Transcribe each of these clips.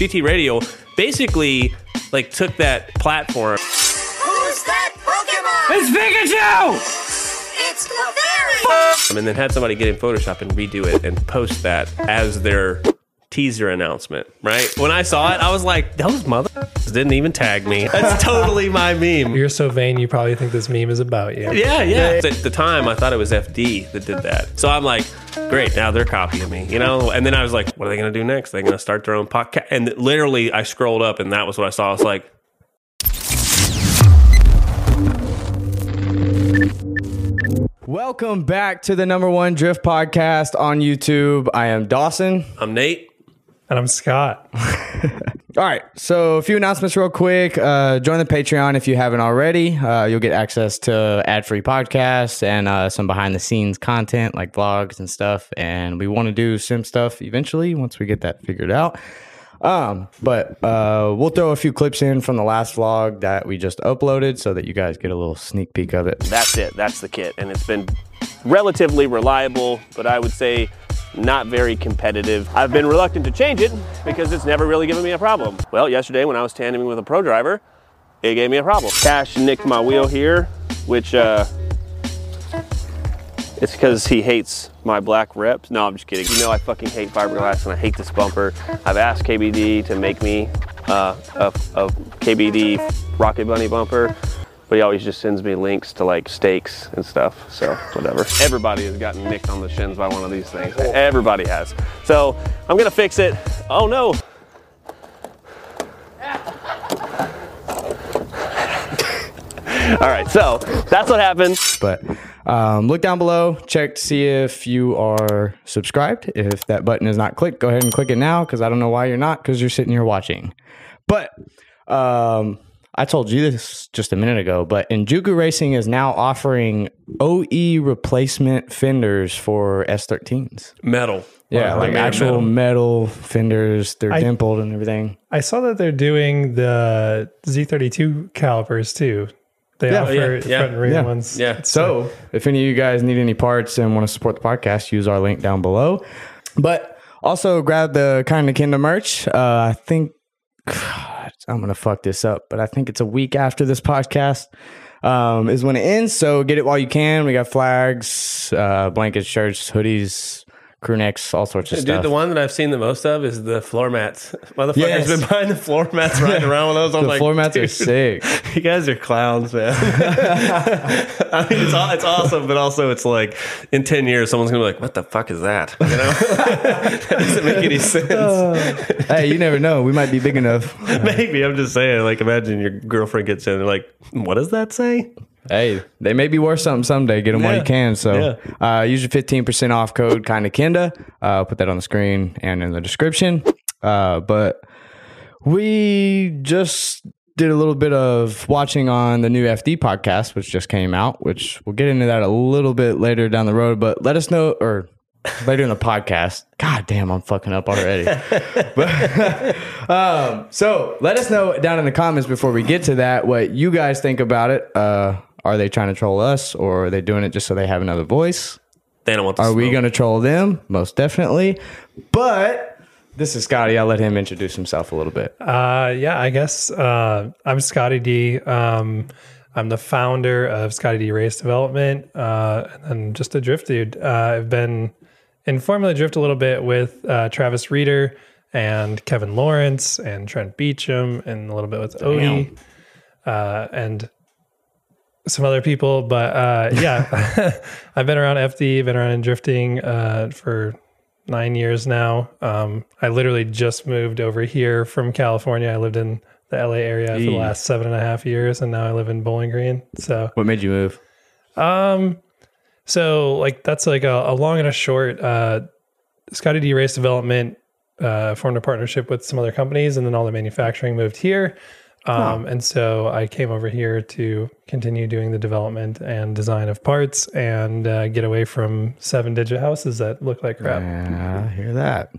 GT Radio basically like took that platform Who's that Pokemon? It's Pikachu! It's Clefairy! and then had somebody get in Photoshop and redo it and post that as their teaser announcement, right? When I saw it, I was like, those mother didn't even tag me. That's totally my meme. You're so vain, you probably think this meme is about you. Yeah, yeah. At the time, I thought it was FD that did that. So I'm like, great, now they're copying me, you know? And then I was like, what are they going to do next? They're going to start their own podcast. And literally, I scrolled up and that was what I saw. I was like, Welcome back to the number one drift podcast on YouTube. I am Dawson. I'm Nate. And I'm Scott. All right, so a few announcements real quick. Uh, join the Patreon if you haven't already. Uh, you'll get access to ad-free podcasts and uh, some behind-the-scenes content like vlogs and stuff. And we want to do sim stuff eventually once we get that figured out. Um, but uh, we'll throw a few clips in from the last vlog that we just uploaded so that you guys get a little sneak peek of it. That's it. That's the kit. And it's been relatively reliable, but I would say not very competitive. I've been reluctant to change it because it's never really given me a problem. Well, yesterday when I was tandeming with a pro driver, it gave me a problem. Cash nicked my wheel here, which uh, it's because he hates my black reps. No, I'm just kidding. You know I fucking hate fiberglass and I hate this bumper. I've asked KBD to make me uh, a, a KBD Rocket Bunny bumper, but he always just sends me links to like steaks and stuff. So whatever. Everybody has gotten nicked on the shins by one of these things. Everybody has. So I'm gonna fix it. Oh no. All right, so that's what happened. But um, look down below, check to see if you are subscribed. If that button is not clicked, go ahead and click it now because I don't know why you're not because you're sitting here watching. But um, I told you this just a minute ago, but Enjuku Racing is now offering OE replacement fenders for S13s. Metal. Yeah, like made actual metal. metal fenders. They're I- dimpled and everything. I saw that they're doing the Z32 calipers too. They Yeah, offer yeah, yeah, front and rear yeah. ones. Yeah. So, if any of you guys need any parts and want to support the podcast, use our link down below. But also grab the kind of kingdom merch. Uh, I think I'm gonna fuck this up, but I think it's a week after this podcast um, is when it ends. So get it while you can. We got flags, uh, blankets, shirts, hoodies, crew necks, all sorts of Dude, stuff. the one that I've seen the most of is the floor mats. Motherfuckers Yes. been buying the floor mats riding around with those. I'm the like, floor mats are sick. You guys are clowns, man. I mean, it's, it's awesome, but also it's like in 10 years, someone's going to be like, what the fuck is that? You know? that doesn't make any sense. hey, you never know. We might be big enough. Maybe. I'm just saying, like, imagine your girlfriend gets in and like, what does that say? Hey, they may be worth something someday. Get them while you can. So, uh, use your fifteen percent off code, kind of Kinda. Uh, I'll put that on the screen and in the description. Uh, but we just did a little bit of watching on the new FD podcast, which just came out. Which we'll get into that a little bit later down the road. But let us know, or later in the podcast. God damn, I'm fucking up already. But, um, so let us know down in the comments before we get to that what you guys think about it. Uh, are they trying to troll us, or are they doing it just so they have another voice? They don't want to Are we going to troll them? Most definitely. But this is Scotty. I'll let him introduce himself a little bit. Uh, yeah, I guess uh, I'm Scotty D. Um, I'm the founder of Scotty D Race Development, uh, and then just a drift dude. Uh, I've been in Formula Drift a little bit with uh, Travis Reeder and Kevin Lawrence and Trent Beechum, and a little bit with Odie, uh, and some other people. But uh, yeah, I've been around FD, been around in drifting uh, for nine years now. Um, I literally just moved over here from California. I lived in the LA area for the last seven and a half years, and now I live in Bowling Green. So, What made you move? um, so like that's like a, a long and a short. Uh, Scotty D Race Development uh, formed a partnership with some other companies, and then all the manufacturing moved here. Um, And so I came over here to continue doing the development and design of parts and uh, get away from seven digit houses that look like crap. Yeah, I hear that.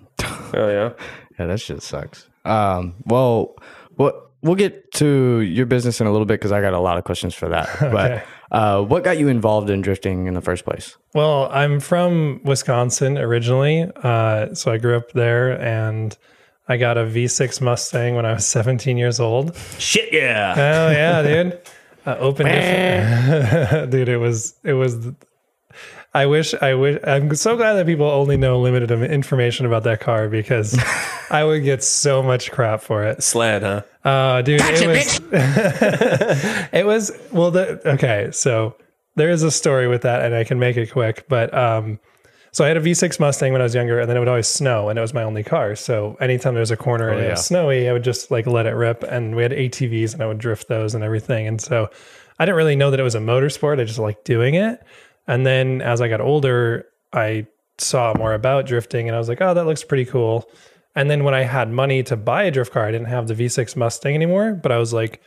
Oh, yeah. Yeah, that shit sucks. Um, well, what we'll get to your business in a little bit because I got a lot of questions for that. Okay. But uh, what got you involved in drifting in the first place? Well, I'm from Wisconsin originally, uh, so I grew up there, and I got a V6 Mustang when I was 17 years old. Shit, yeah. Oh yeah, dude. Uh, open different. dude. It was it was. I wish I wish. I'm so glad that people only know limited information about that car because I would get so much crap for it. Sled, huh? Uh, dude, it was. it was well. The, okay, so there is a story with that, and I can make it quick. But um, so I had a V6 Mustang when I was younger, and then it would always snow, and it was my only car. So anytime there was a corner oh, and it yeah. was snowy, I would just like let it rip. And we had ATVs, and I would drift those and everything. And so I didn't really know that it was a motorsport. I just liked doing it. And then as I got older, I saw more about drifting, and I was like, oh, that looks pretty cool. And then when I had money to buy a drift car, I didn't have the V6 Mustang anymore, but I was like,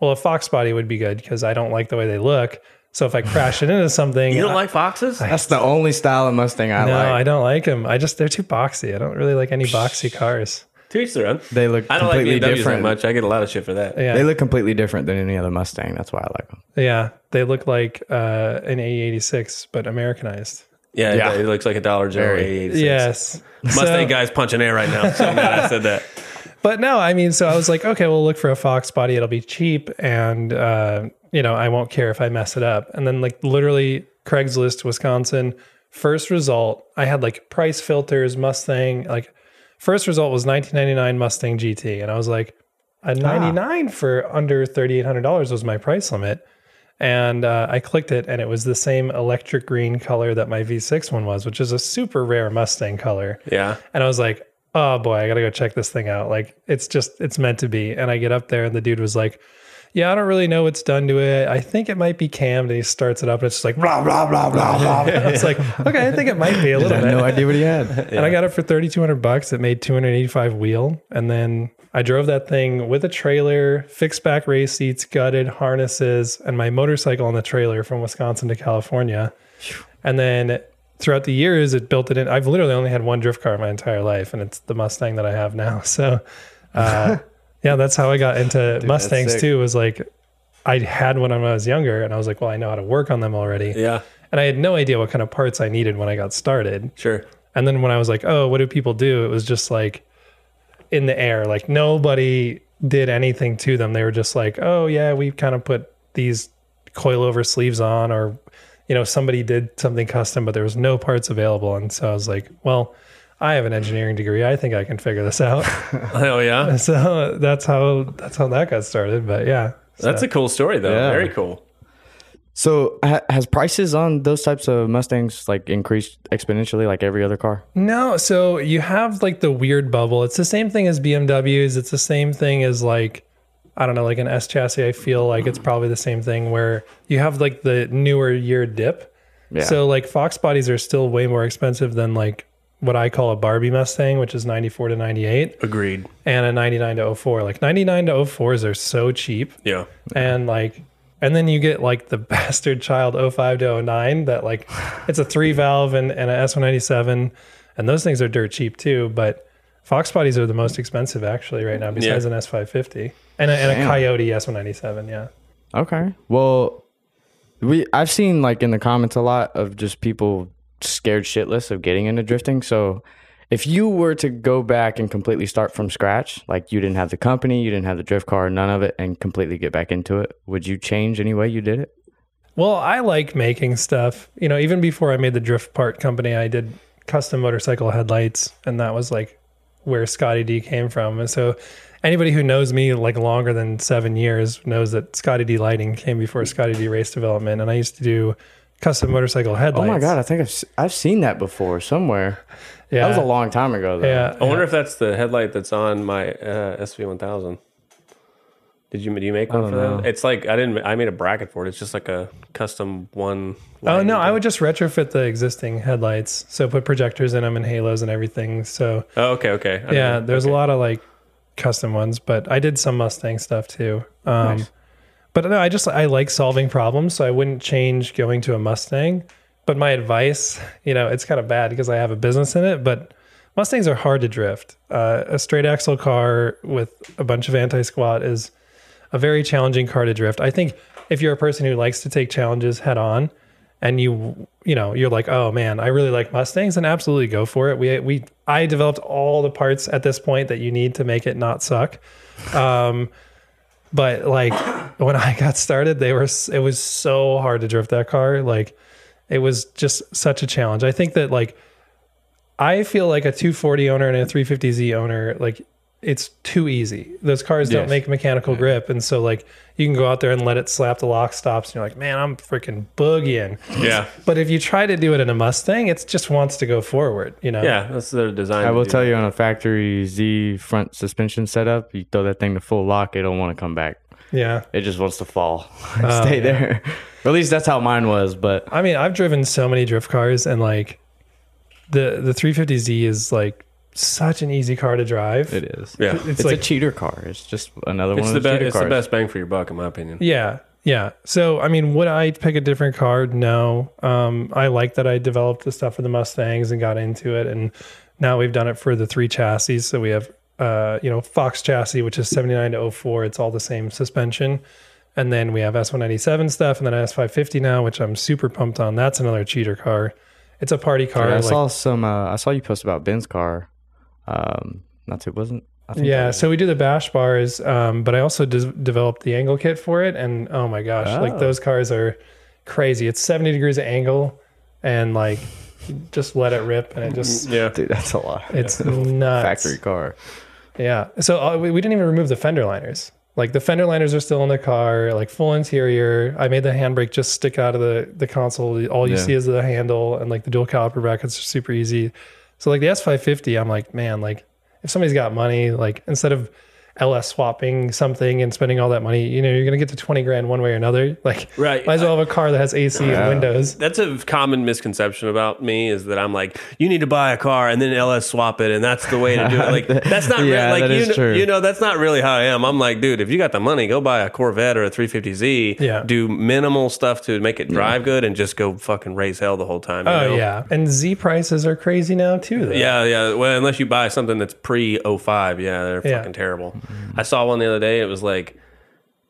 well, a Fox body would be good because I don't like the way they look. So if I crash it into something, You don't I- like foxes? That's the only style of Mustang I no, like. No, I don't like them. I just they're too boxy. I don't really like any boxy cars. To each their own. They look I don't like completely BMWs that different. much. I get a lot of shit for that. Yeah, They look completely different than any other Mustang. That's why I like them. yeah, they look like uh, an A86 but Americanized. Yeah, Yeah. it looks like a Dollar General Very. 86. Yes, Mustang So- guy's punching air right now. So glad I said that. But no, I mean, so I was like, okay, we'll look for a Fox body. It'll be cheap, and uh, you know, I won't care if I mess it up. And then, like, literally, Craigslist, Wisconsin, first result, I had like price filters, Mustang. Like, first result was 1999 Mustang GT, and I was like, a 99 for under $3,800 was my price limit. And uh, I clicked it, and it was the same electric green color that my V6 one was, which is a super rare Mustang color. Yeah. And I was like, oh boy, I gotta go check this thing out. Like it's just it's meant to be. And I get up there and the dude was like, Yeah, I don't really know what's done to it. I think it might be cammed. And he starts it up and it's just like blah blah blah blah blah. it's like, okay, I think it might be a little had bit. no idea what he had. And I got it for thirty two hundred bucks. It made two hundred eighty five wheel. And then I drove that thing with a trailer, fixed back race seats, gutted harnesses, and my motorcycle on the trailer from Wisconsin to California. And then throughout the years, it built it in. I've literally only had one drift car my entire life, and it's the Mustang that I have now. So, uh, yeah, that's how I got into Mustangs too. Was like I had one when I was younger, and I was like, well, I know how to work on them already. Yeah. And I had no idea what kind of parts I needed when I got started. Sure. And then when I was like, oh, what do people do? It was just like in the air. Like nobody did anything to them. They were just like, oh, yeah, we kind of put these coilover sleeves on, or, you know, somebody did something custom, but there was no parts available. And so I was like, well, I have an engineering degree. I think I can figure this out. Oh yeah. so that's how that's how that got started. But yeah. That's a cool story though. Yeah. Very cool. So ha- has prices on those types of Mustangs like increased exponentially like every other car? No, so you have like the weird bubble. It's the same thing as BMWs. It's the same thing as like I don't know, like an S chassis. I feel like it's probably the same thing where you have like the newer year dip. Yeah. So like Fox bodies are still way more expensive than like what I call a Barbie Mustang, which is 94 to 98 Agreed. and a 99 to 04. Like 99 to 04s are so cheap Yeah. and like and then you get like the bastard child 05 to 09 that like it's a three valve and, and a s197 and those things are dirt cheap too but fox bodies are the most expensive actually right now besides Yeah. an s550 and a, and a coyote s197 yeah Okay. Well, we I've seen like in the comments a lot of just people scared shitless of getting into drifting. So if you were to go back and completely start from scratch, like you didn't have the company, you didn't have the drift car, none of it, and completely get back into it, would you change any way you did it? well i like making stuff you know even before i made the drift part company i did custom motorcycle headlights and that was like where scotty d came from and so anybody who knows me like longer than seven years knows that scotty d lighting came before scotty d race development and i used to do custom motorcycle headlights. Oh my god, I think I've s- I've seen that before somewhere. yeah That was a long time ago though. yeah I wonder if that's the headlight that's on my uh, SV1000. Did you do you make one don't for that? It's like I didn't. I made a bracket for it. It's just like a custom one. oh light. no i would just retrofit the existing headlights so put projectors in them and halos and everything so Oh, okay, okay. I yeah know. there's Okay. a lot of like custom ones but i did some mustang stuff too um Nice. But no i just i like solving problems so i wouldn't change going to a mustang. But my advice you know it's kind of bad because i have a business in it but mustangs are hard to drift. Uh, a straight axle car with a bunch of anti-squat is a very challenging car to drift. I think if you're a person who likes to take challenges head on and you you know you're like oh man i really like mustangs and absolutely go for it. We we i developed all the parts at this point that you need to make it not suck. Um but like when i got started they were it was so hard to drift that car. Like it was just such a challenge. I think that like i feel like a 240 owner and a 350z owner like it's too easy those cars don't make mechanical grip and so like you can go out there and let it slap the lock stops and you're like man i'm freaking boogieing Yeah. but if you try to do it in a Mustang, it just wants to go forward, you know? Yeah, that's their design. I will tell that. you on a factory Z front suspension setup, you throw that thing to full lock, it don't want to come back. Yeah. It just wants to fall and uh, stay there. Or at least that's how mine was. But I mean, I've driven so many drift cars and like the the 350Z is like such an easy car to drive. it is. Yeah. It's, It's, like a cheater car. It's just another It's one the of the best. cheater It's the best bang for your buck, in my opinion. Yeah. Yeah. So, I mean, would I pick a different car? No. Um, I like that I developed the stuff for the Mustangs and got into it. And now we've done it for the three chassis. So we have, uh, you know, Fox chassis, which is 79 to 04. It's all the same suspension. And then we have S197 stuff and then S550 now, which I'm super pumped on. That's another cheater car. It's a party car. I like- saw some. Uh, I saw you post about Ben's car. Um, not too wasn't. I think Yeah, was- so we do the bash bars, um, but I also des- developed the angle kit for it, and oh my gosh, like Oh. those cars are crazy. It's seventy degrees of angle, and like just let it rip, and it just Yeah. dude, that's a lot. it's nuts. factory car. Yeah. So uh, we, we didn't even remove the fender liners. Like the fender liners are still in the car, like full interior. I made the handbrake just stick out of the the console. All you Yeah. see is the handle, and like the dual caliper brackets are super easy. So like the S550, I'm like, man, like if somebody's got money, like instead of LS swapping something and spending all that money, you know, you're gonna get to 20 grand one way or another. Like, Right. Might as well have a car that has AC and windows. That's a common misconception about me is that I'm like, you need to buy a car and then LS swap it, and that's the way to do it. Like that's not Yeah, really, like that you, know, true. you know that's not really how I am. I'm like, dude, if you got the money, go buy a Corvette or a 350Z. Yeah. Do minimal stuff to make it drive good and just go fucking raise hell the whole time. you Oh know? yeah, and Z prices are crazy now too. Though. Yeah, yeah. Well, unless you buy something that's pre 05, yeah, they're Yeah. fucking terrible. I saw one the other day. It was like,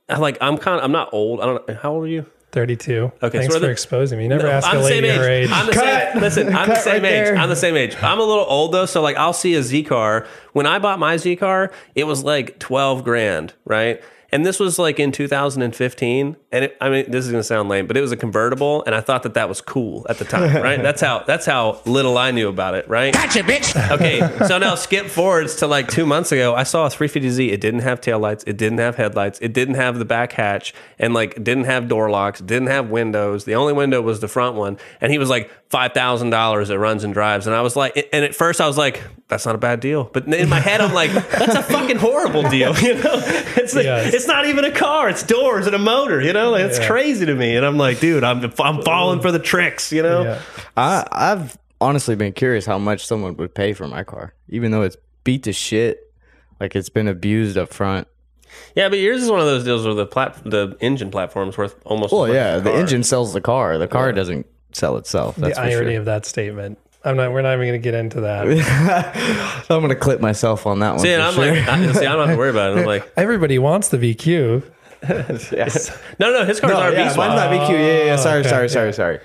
I like I'm kind of I'm not old. I don't. How old are you? 32. Okay, Thanks so for the- exposing me. You never No, ask I'm a the same lady age. her age. I'm the same. Listen, I'm the same right age. there. I'm the same age. I'm a little old though, so like I'll see a Z car. When I bought my Z car, it was like 12 grand, right? And this was like in 2015, and it, I mean, this is gonna sound lame, but it was a convertible, and I thought that that was cool at the time, right? that's how that's how little I knew about it, right? Gotcha, bitch. Okay, so now skip forwards to like two months ago. I saw a 350Z. It didn't have taillights. It didn't have headlights. It didn't have the back hatch, and like didn't have door locks. Didn't have windows. The only window was the front one. And he was like five thousand dollars. It runs and drives. And I was like, and at first I was like, that's not a bad deal. But in my head, I'm like, that's a fucking horrible deal. You know, it's like, Yes. it's not even a car. It's doors and a motor. You know, like, it's Yeah. crazy to me. And I'm like, dude, I'm I'm falling for the tricks. You know. Yeah. I I've honestly been curious how much someone would pay for my car, even though it's beat to shit. Like it's been abused up front. Yeah, but yours is one of those deals where the plat the engine platform's worth almost. Well, yeah, as the engine sells the car. The car doesn't sell itself. That's the for irony sure. of that statement. I'm not. We're not even going to get into that. So I'm gonna clip myself on that one. See, and I'm sure. like, I, see, I don't have to worry about it. I'm like, Everybody wants the VQ. no, no, his car's no, RB yeah, swap. mine's not VQ. Yeah, yeah, yeah. Oh, sorry, okay, sorry, yeah. sorry, sorry.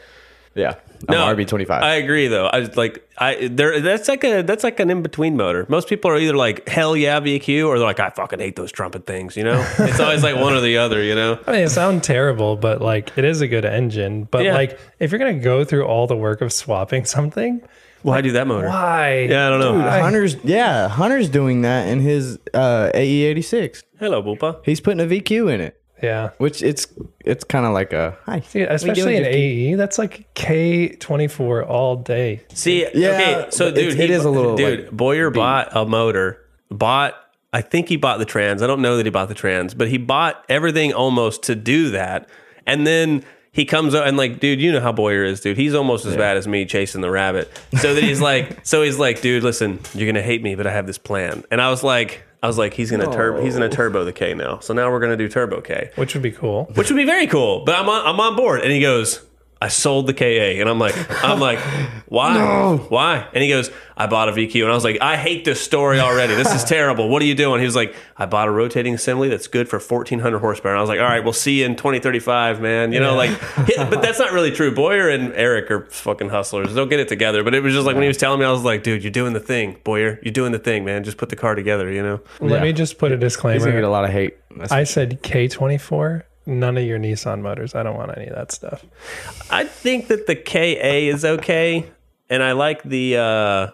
Yeah, I'm No, RB25. I agree, though. I like, I there. That's like a that's like an in between motor. Most people are either like hell yeah VQ or they're like I fucking hate those trumpet things. You know, it's always like one or the other. You know. I mean, it sounds terrible, but like it is a good engine. But Yeah. like, if you're going to go through all the work of swapping something, Why do that motor? why? Yeah, I don't know. Dude, Hunter's yeah, Hunter's doing that in his uh, AE86. Hello, Boopa. He's putting a VQ in it, Yeah. which it's it's kind of like a hi. See, especially in AE, that's like K24 all day. See, Yeah, okay, so dude, it's- it he- is a little, dude. like, Boyer bought a motor, bought. I think he bought the trans. I don't know that he bought the trans, but he bought everything almost to do that, and then. He comes up and like, dude, you know how Boyer is, dude. He's almost as bad as me chasing the rabbit. So that he's like, so he's like, dude, listen, you're gonna hate me, but I have this plan. And I was like, I was like, he's gonna turbo, he's gonna turbo the K now. So now we're gonna do turbo K Which would be cool. which would be very cool. But I'm on, I'm on board. And he goes, I sold the KA, and I'm like, I'm like, why, why? And he goes, I bought a VQ, and I was like, I hate this story already. This is terrible. What are you doing? He was like, I bought a rotating assembly that's good for 1400 horsepower. And I was like, all right, we'll see you in 2035, man. You know, like, but that's not really true. Boyer and Eric are fucking hustlers. They'll get it together. But it was just like when he was telling me, I was like, dude, you're doing the thing, Boyer. You're doing the thing, man. Just put the car together. You know. Let me just put a He's gonna get disclaimer. a lot of hate. That's I said K24. None of your Nissan motors. I don't want any of that stuff. I think that the KA is okay, and I like the uh,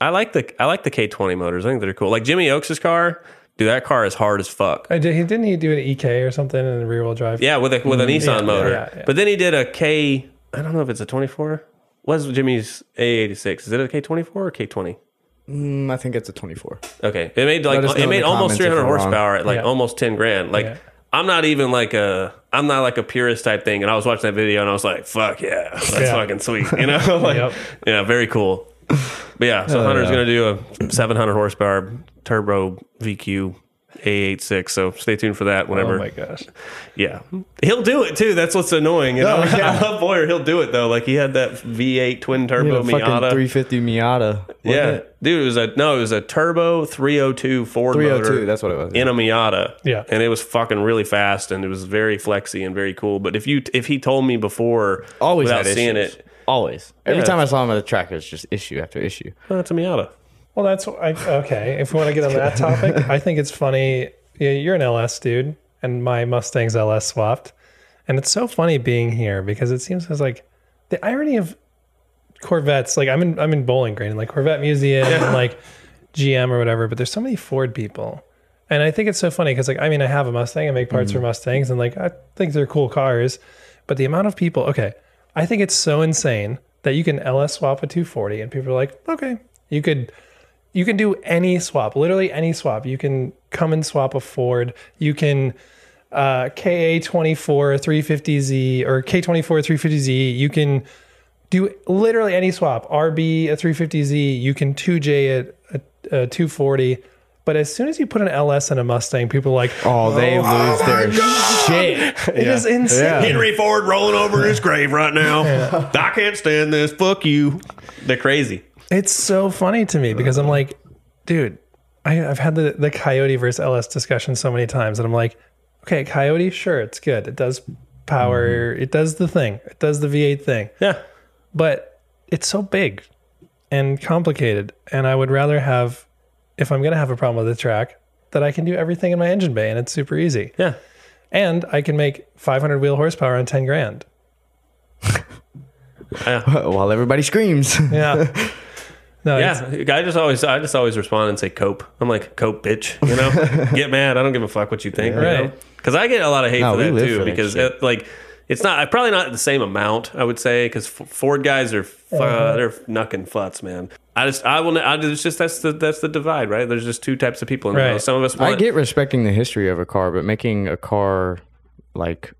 I like the I like the K20 motors. I think they're cool. Like Jimmy Oaks' car, dude, that car is hard as fuck. I did, he didn't he do an EK or something in the rear wheel drive? Yeah, with a with a Nissan yeah, motor. yeah, yeah. But then he did a K. I don't know if it's a 24. What's Jimmy's A86? Is it a K24 or K20? Mm, I think it's a 24. Okay, it made like Let us know it made almost 300 we're wrong. horsepower at like Yeah. almost 10 grand. Like Yeah. I'm not even like a I'm not like a purist type thing. And I was watching that video and I was like, fuck yeah, that's Yeah. fucking sweet. You know, like Yep. yeah, very cool. But yeah, so uh, Hunter's yeah. gonna do a 700 horsepower turbo VQ A86. So stay tuned for that. Oh whenever, Oh my gosh. yeah, he'll do it too. That's what's annoying. You know, Oh, yeah. I love Boyer. He'll do it though. Like he had that V8 twin He had turbo a fucking Miata. 350 Miata. wasn't yeah, it? dude, it was a no, it was a turbo 302 Ford 302. motor That's what it was. in a Miata. Yeah. and it was fucking really fast and it was very flexy and very cool. But if you if he told me before, Always without had seeing issues. it, Always. Every Yeah. time I saw him at the track, it was just issue after issue. oh, it's a Miata. Well, that's I, okay. If we want to get on that topic, I think it's funny. Yeah, you're an LS dude, and my Mustang's LS swapped, and it's so funny being here because it seems as like the irony of Corvettes. Like I'm in I'm in Bowling Green, and like Corvette Museum, and like GM or whatever. But there's so many Ford people, and I think it's so funny because like I mean I have a Mustang, I make parts for mm-hmm. Mustangs, and like I think they're cool cars, but the amount of people. Okay, I think it's so insane that you can LS swap a 240, and people are like, okay, you could you can do any swap, literally any swap. You can come and swap a Ford. You can uh, KA24 350Z or K24 350Z. You can do literally any swap. RB a 350Z. You can 2J it a, a 240. But as soon as you put an LS in a Mustang, people are like, Oh, they lose their shit. it is insane. Yeah. Henry Ford rolling over in his grave right now. I can't stand this. Fuck you. They're crazy. It's so funny to me because I'm like, dude, I, I've had the, the Coyote versus LS discussion so many times, and I'm like, okay, Coyote, sure, it's good. It does power, mm-hmm. it does the thing, it does the V8 thing, Yeah. but it's so big and complicated. And I would rather have, if I'm going to have a problem with the track, that I can do everything in my engine bay and it's super easy. Yeah. And I can make 500 wheel horsepower on 10 grand. While everybody screams. Yeah. No, Yeah, I just always I just always respond and say cope. I'm like cope, bitch. You know, get mad. I don't give a fuck what you think. Right. Because I get a lot of hate No, for that too. for because shit. it, like it's not probably not the same amount. I would say because Ford guys are fu- uh-huh. uh, they're knucking futs, man. I just I will. I, it's just that's the that's the divide, right? There's just two types of people. In Right. Some of us I get respecting the history of a car, but making a car like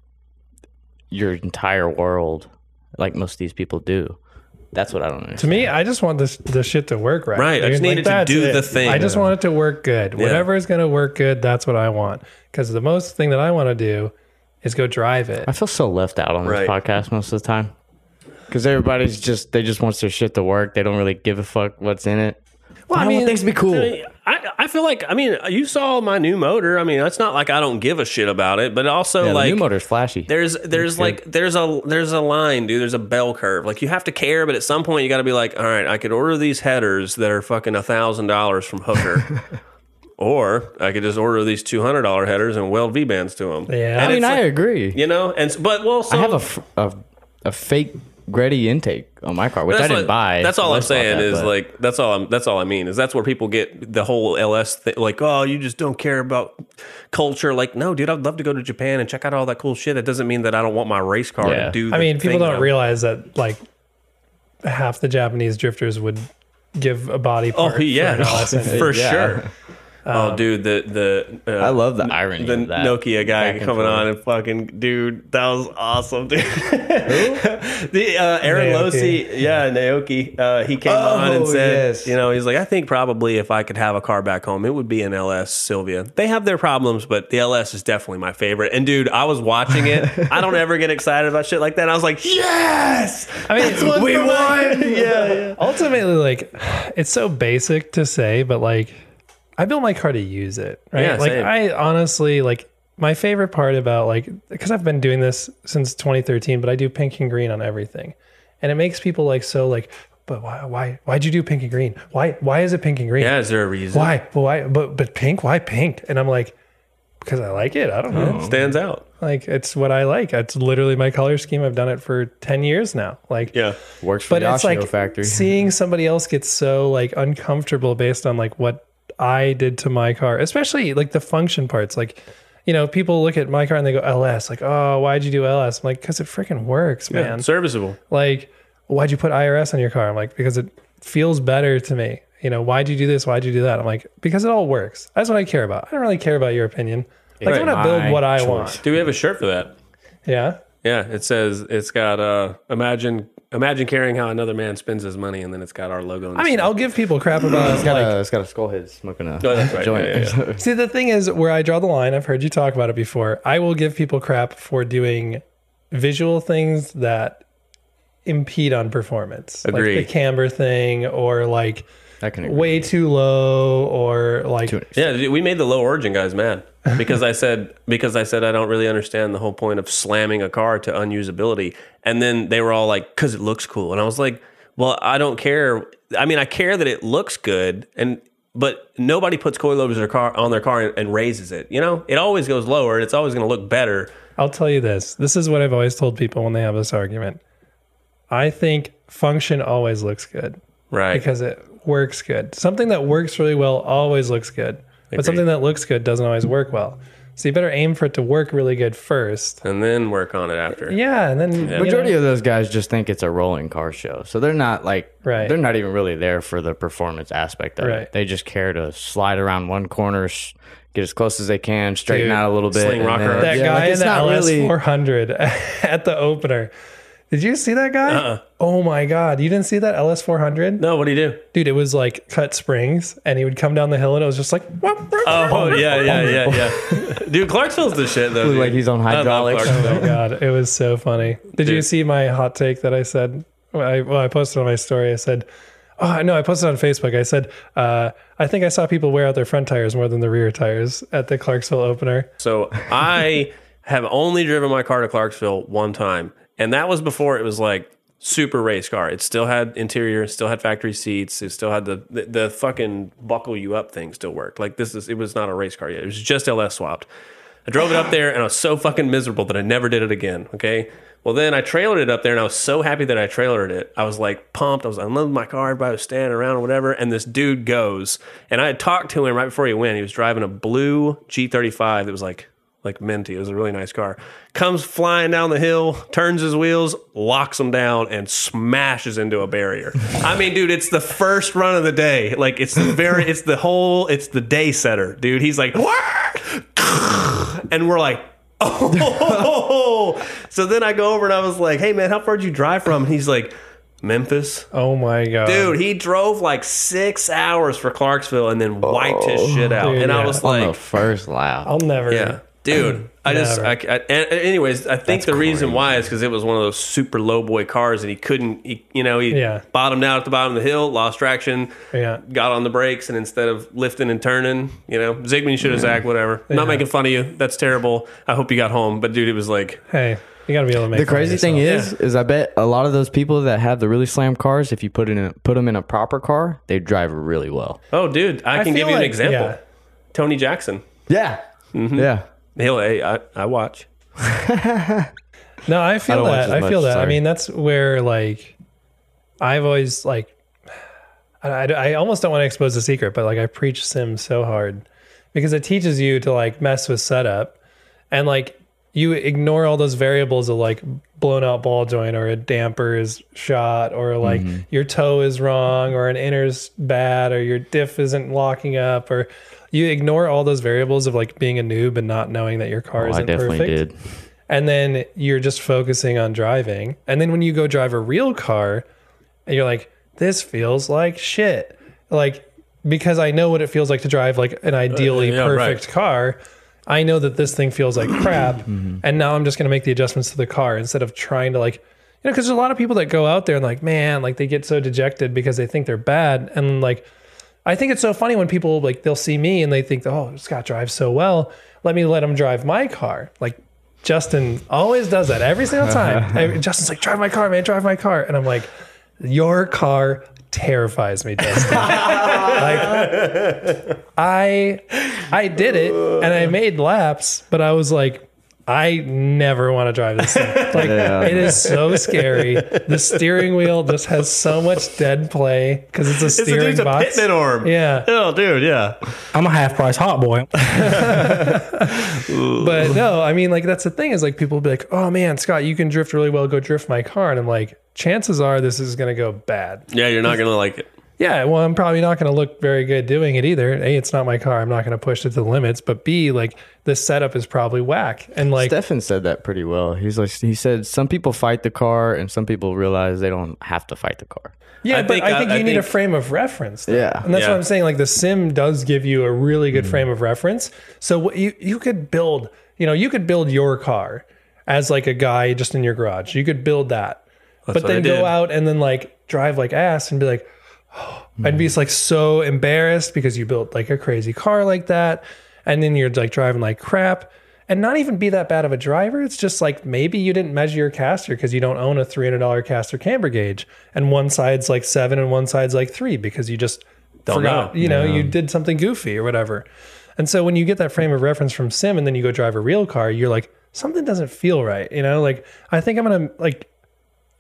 your entire world, like most of these people do, that's what I don't understand. To me, I just want this the shit to work right. Right, I just dude. need it to that's do the thing. I just want it to work good. Yeah. Whatever is going to work good, that's what I want. Because the most thing that I want to do is go drive it. I feel so left out on Right. this podcast most of the time because everybody's just they just wants their shit to work. They don't really give a fuck what's in it. Well, I want things to be cool. I, I feel like I mean you saw my new motor. I mean it's not like I don't give a shit about it, but also Yeah, like the new motor's flashy. There's there's like there's a there's a line, dude. There's a bell curve. Like you have to care, but at some point you got to be like, all right, I could order these headers that are fucking a thousand dollars from Hooker, or I could just order these two hundred dollar headers and weld V bands to them. Yeah. and I mean, it's I like- agree. you know, and but well, so I have a a fake Greddy intake on my car, which I didn't what- buy. That's all I'm saying that, is but- like that's all I'm that's all I mean is that's where people get the whole LS thing. Like, oh, you just don't care about culture. Like, no, dude, I'd love to go to Japan and check out all that cool shit. That doesn't mean that I don't want my race car Yeah. to do. That. I mean, people thing don't that- realize that like half the Japanese drifters would give a body part. Oh part. yeah, for an for Yeah. sure. Oh, dude, the the uh, I love the irony the of that. Naoki guy coming forth. on and fucking dude, that was awesome, dude. the uh, Aaron Naoki. Losey, yeah, Naoki, uh, he came on and Oh, said, yes. you know, he's like, I think probably if I could have a car back home, it would be an LS Sylvia. They have their problems, but the LS is definitely my favorite. And dude, I was watching it. I don't ever get excited about shit like that. I was like, yes, I mean, we won. yeah, yeah. ultimately, like, it's so basic to say, but like, I built my car to use it, right? Yeah, like, same. I honestly like my favorite part about like because I've been doing this since 2013, but I do pink and green on everything, and it makes people like so like, but why, why, why'd you do pink and green? Why, why is it pink and green? Yeah, is there a reason? Why? Well, why? But but pink? Why pink? And I'm like, because I like it. I don't know. It Stands out. Like it's what I like. It's literally my color scheme. I've done it for 10 years now. Like Yeah. Works for but the it's like factory. seeing somebody else get so like uncomfortable based on like what I did to my car, especially like the function parts. Like, you know, people look at my car and they go LS, like, oh, why'd you do LS? I'm like, because it freaking works, Yeah, man. serviceable. Like, why'd you put IRS on your car? I'm like, because it feels better to me. You know, why'd you do this? Why'd you do that? I'm like, because it all works. That's what I care about. I don't really care about your opinion. Like, Right. I'm gonna build what I choice. want. Do we have a shirt for that? Yeah. Yeah, it says it's got uh imagine imagine caring how another man spends his money, and then it's got our logo. In the I mean, center. I'll give people crap about It's got, like a, it's got a skull head smoking a Oh, that's right. joint. Yeah, yeah, yeah. See, the thing is where I draw the line, I've heard you talk about it before. I will give people crap for doing visual things that impede on performance. Agree. Like the camber thing or like I can agree. way too low or like To an Yeah, we made the low origin guys mad because I said because I said I don't really understand the whole point of slamming a car to unusability, and then they were all like, "Cause it looks cool," and I was like, "Well, I don't care. I mean, I care that it looks good, and but nobody puts coilovers in their car on their car and, and raises it. You know, it always goes lower, and it's always going to look better. I'll tell you this. This is what I've always told people when they have this argument. I think function always looks good Right? because it works good. Something that works really well always looks good. But something that looks good doesn't always work well. So you better aim for it to work really good first. and then work on it after. Yeah, and then you Majority know- of those guys just think it's a rolling car show, so they're not like Right. they're not even really there for the performance aspect of Right. it. They just care to slide around one corner, s- get as close as they can, straighten Dude, out a little bit. sling and rocker. then- that yeah, guy like, in the not LS really- 400 at the opener. Did you see that guy? Uh-uh. Oh my god, you didn't see that LS 400? No, what do you do? Dude, it was like cut springs, and he would come down the hill, and it was just like. Oh yeah, yeah, yeah, yeah. Dude, Clarksville's the shit though. Dude. like he's on I hydraulics. Oh my god, it was so funny. Did you see my hot take that I said? Well, I, well, I posted on my story. I said, "Oh no!" I posted on Facebook. I said, uh, "I think I saw people wear out their front tires more than the rear tires at the Clarksville opener." So I have only driven my car to Clarksville one time, and that was before it was like super race car. It still had interior, still had factory seats, it still had the, the the fucking buckle you up thing still worked. Like this is it was not a race car yet. It was just LS swapped. I drove it up there and I was so fucking miserable that I never did it again. Okay. Well, then I trailered it up there and I was so happy that I trailered it. I was like pumped. I was unloading my car. Everybody was standing around or whatever. And this dude goes and I had talked to him right before he went. He was driving a blue G35 that was like, like minty. It was a really nice car. Comes flying down the hill, turns his wheels, locks them down, and smashes into a barrier. I mean, dude, it's the first run of the day. Like it's the very, it's the whole, it's the day setter, dude. He's like, and we're like, oh. so then I go over and I was like, hey man, how far did you drive from? And he's like, Memphis. Oh my god, Dude, he drove like six hours for Clarksville and then wiped his shit out. dude, and I yeah. was on the like, first lap. I'll never. yeah. Dude, I just, I, I, anyways, I think the reason why is because it was one of those super low boy cars and he couldn't, he, you know, he Yeah. bottomed out at the bottom of the hill, lost traction, Yeah. got on the brakes, and instead of lifting and turning, you know, Zygmunt should have zagged, whatever. Yeah. not making fun of you. That's terrible. I hope you got home. But dude, it was like, Hey, you gotta be able to make. The fun of crazy thing yourself. is, is I bet a lot of those people that have the really slam cars, if you put in a, put them in a proper car, they drive really well. oh, dude, I, I can give feel you an example. yeah. Tony Jackson. Yeah, mm-hmm. yeah. He'll, hey, I, I watch. No, I feel don't that. I much, feel that. I mean, that's where like I've always like I, I, I almost don't want to expose the secret, but like I preach sim so hard because it teaches you to like mess with setup and like you ignore all those variables of like blown out ball joint or a damper is shot or like Mm-hmm. your toe is wrong or an inner's bad or your diff isn't locking up or you ignore all those variables of like being a noob and not knowing that your car Oh, isn't definitely perfect. did. And then you're just focusing on driving. And then when you go drive a real car, and you're like, this feels like shit. Like, because I know what it feels like to drive like an ideally yeah, perfect right. car. I know that this thing feels like crap. Mm-hmm. And now I'm just going to make the adjustments to the car instead of trying to like, you know, because there's a lot of people that go out there and like, man, like they get so dejected because they think they're bad. And like, I think it's so funny when people like they'll see me and they think, oh, Scott drives so well. Let me let him drive my car. Like Justin always does that every single time. Every- Justin's like, drive my car, man, drive my car. And I'm like, your car terrifies me, Justin. like I I did it and I made laps, but I was like, I never want to drive this thing. Like it is so scary. The steering wheel just has so much dead play because it's a It's a steering dude's a pitman arm. Yeah. Oh, dude, yeah. I'm a half price hot boy. But no, I mean, like that's the thing is like people will be like, "Oh man, Scott, you can drift really well. Go drift my car." And I'm like, chances are this is going to go bad. Yeah, you're not gonna like it. Yeah, well, I'm probably not going to look very good doing it either. A, it's not my car. I'm not going to push it to the limits. But B, like the setup is probably whack. And like, Stefan said that pretty well. He's like, he said some people fight the car, and some people realize they don't have to fight the car. yeah, I but think- I think I- you I need a frame of reference. though. Yeah. and that's Yeah. what I'm saying. Like the sim does give you a really good mm-hmm. frame of reference. So what you you could build, you know, you could build your car as like a guy just in your garage. You could build that, but then go out and then like drive like ass and be like, I'd be like so embarrassed because you built like a crazy car like that, and then you're like driving like crap. And not even be that bad of a driver. It's just like maybe you didn't measure your caster because you don't own a three hundred dollar caster camber gauge, and one side's like seven and one side's like three because you just Don't forgot. know. You know, you did something goofy or whatever. And so when you get that frame of reference from sim, and then you go drive a real car, you're like something doesn't feel right. You know, like I think I'm gonna like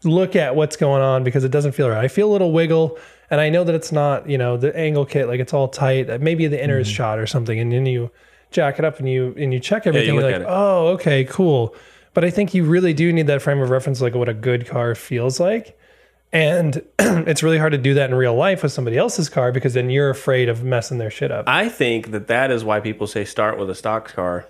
look at what's going on because it doesn't feel right. I feel a little wiggle, and I know that it's not, you know, the angle kit, like it's all tight. Uh, Maybe the inner is shot or something, and then you jack it up and you and you check everything. look you're like, oh, okay, cool. But I think you really do need that frame of reference, like what a good car feels like. And it's really hard to do that in real life with somebody else's car because then you're afraid of messing their shit up. I think that that is why people say start with a stock car.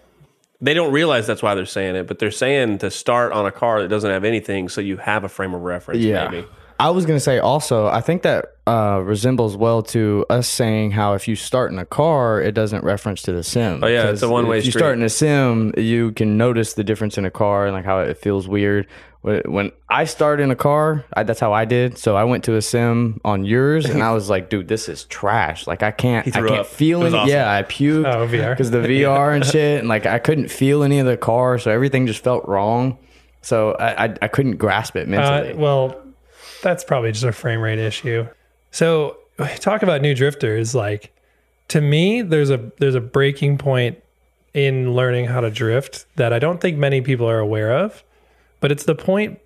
They don't realize that's why they're saying it, but they're saying to start on a car that doesn't have anything, so you have a frame of reference. maybe. I was gonna say also, I think that uh, resembles well to us saying how if you start in a car, it doesn't reference to the sim. Oh, yeah, it's a 'Cause one-way If you street. start in a sim, you can notice the difference in a car and like how it feels weird. When when I start in a car, I, that's how I did. So I went to a sim on yours, and I was like, "Dude, this is trash. Like I can't, I threw can't up. feel It was awesome. Yeah, I puked Oh, because the VR and shit, and like I couldn't feel any of the car, so everything just felt wrong. So I I, I couldn't grasp it mentally. Uh, well, that's probably just a frame rate issue. So talk about new drifters. Like to me, there's a there's a breaking point in learning how to drift that I don't think many people are aware of. But it's the point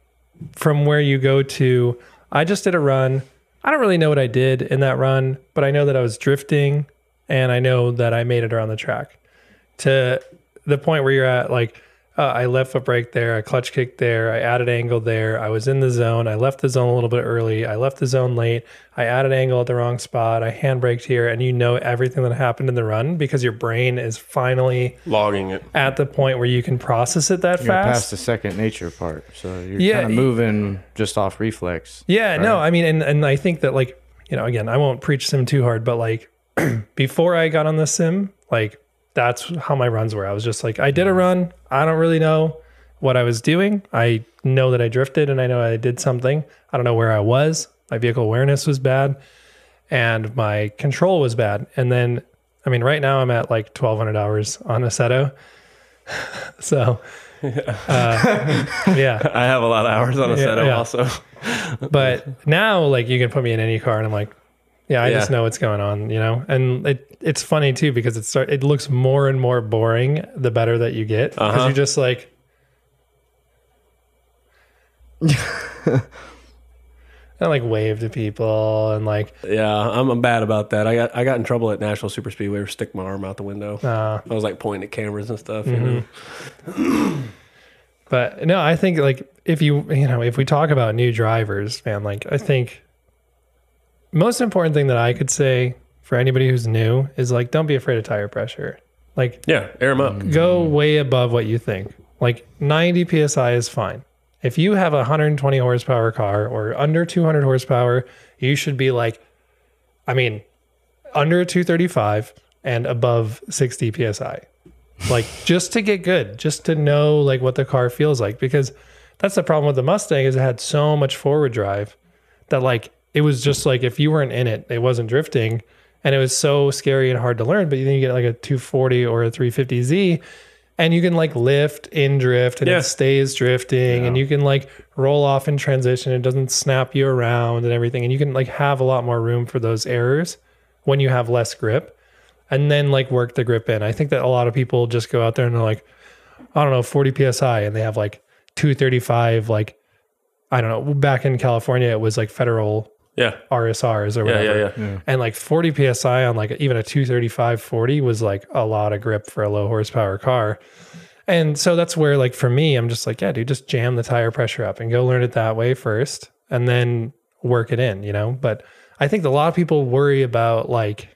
from where you go to. I just did a run. I don't really know what I did in that run, but I know that I was drifting, and I know that I made it around the track. To the point where you're at, like uh, I left foot brake there, I clutch kicked there, I added angle there, I was in the zone, I left the zone a little bit early, I left the zone late, I added angle at the wrong spot, I handbraked here, and you know everything that happened in the run because your brain is finally Logging it. at the point where you can process it that You're past fast. the second nature part, so you're Yeah, kind of moving just off reflex. Yeah, no, I mean, and, and I think that like, you know, again, I won't preach sim too hard, but like before I got on the sim, like that's how my runs were. I was just like, I did a run. I don't really know what I was doing. I know that I drifted and I know I did something. I don't know where I was. My vehicle awareness was bad and my control was bad. And then, I mean, right now I'm at like 1200 hours on Assetto. so, uh, yeah. I have a lot of hours on a Yeah, yeah. also. But now, like, you can put me in any car, and I'm like, yeah, I Yeah. just know what's going on, you know. And it it's funny too because it start it looks more and more boring the better that you get because Uh-huh. you're just like. I like wave to people and like Yeah, I'm, I'm bad about that. I got I got in trouble at National Super Speedway for stick my arm out the window. uh, I was like pointing at cameras and stuff. You know? Mm-hmm. But no, I think like if you you know if we talk about new drivers, man, like I think most important thing that I could say for anybody who's new is like don't be afraid of tire pressure. Like Yeah, air them up. Mm-hmm. go way above what you think. Like 90 psi is fine. If you have a 120 horsepower car or under 200 horsepower, you should be like, I mean, under 235 and above 60 psi. Like just to get good, just to know like what the car feels like because that's the problem with the Mustang is it had so much forward drive that like it was just like if you weren't in it, it wasn't drifting and it was so scary and hard to learn. But then you get like a 240 or a 350Z and you can like lift in drift and Yeah. it stays drifting and you can like roll off in transition. It doesn't snap you around and everything. And you can like have a lot more room for those errors when you have less grip and then like work the grip in. I think that a lot of people just go out there and they're like, I don't know, 40 psi, and they have like 235, like, I don't know, back in California, it was like federal Yeah, RSRs or yeah, whatever. yeah, yeah. And like 40 psi on like even a 235 40 was like a lot of grip for a low horsepower car. And so that's where like for me, I'm just like, yeah, dude, just jam the tire pressure up and go learn it that way first and then work it in, you know? But I think a lot of people worry about like,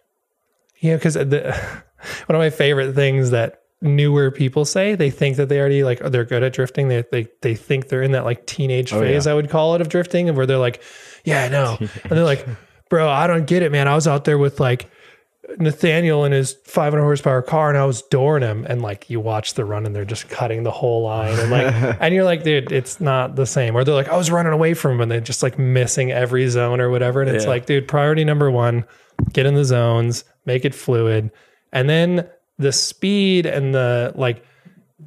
you know, because the one of my favorite things that newer people say they think that they already like they're good at drifting they they, they think they're in that like teenage oh, phase i would call it of drifting and where they're like yeah i know. And they're like bro i don't get it man. I was out there with like nathaniel in his 500 horsepower car and i was dooring him. And like you watch the run and they're just cutting the whole line and like and you're like dude it's not the same. Or they're like i was running away from him and they're just like missing every zone or whatever and it's Yeah. like dude priority number one get in the zones make it fluid. And then the speed and the like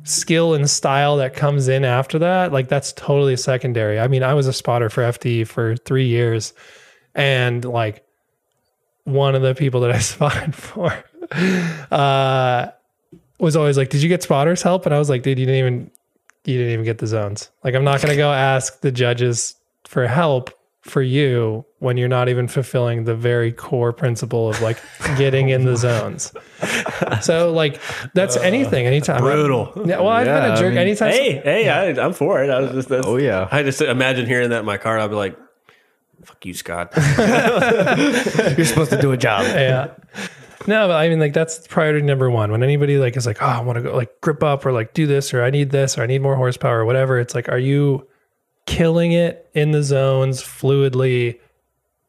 skill and style that comes in after that like that's totally secondary. I mean i was a spotter for ft for three years and like one of the people that i spotted for uh was always like did you get spotters help? And i was like dude you didn't even you didn't even get the zones. Like i'm not to go ask the judges for help for you when you're not even fulfilling the very core principle of like getting in the oh zones so like that's uh, anything anytime Brutal. yeah, well, I've been a a I jerk mean- anytime. Hey, hey, I, I'm for it. I was just. That's, Oh, yeah. I just imagine hearing that in my car. I'd be like, "Fuck you, Scott." You're supposed to do a job. yeah. No, but I mean, like that's priority number one. When anybody like is like, oh, I want to go like grip up or like do this or I need this or I need more horsepower or whatever. It's like, are you killing it in the zones fluidly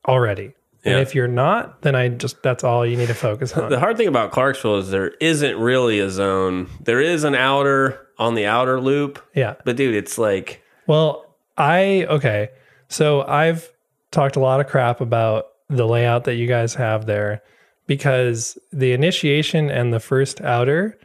already? Yeah. And if you're not, then I just that's all you need to focus on. The hard thing about Clarksville is there isn't really a zone. There is an outer on the outer loop, yeah. but dude, it's like Well, I okay. So I've talked a lot of crap about the layout that you guys have there because the initiation and the first outer,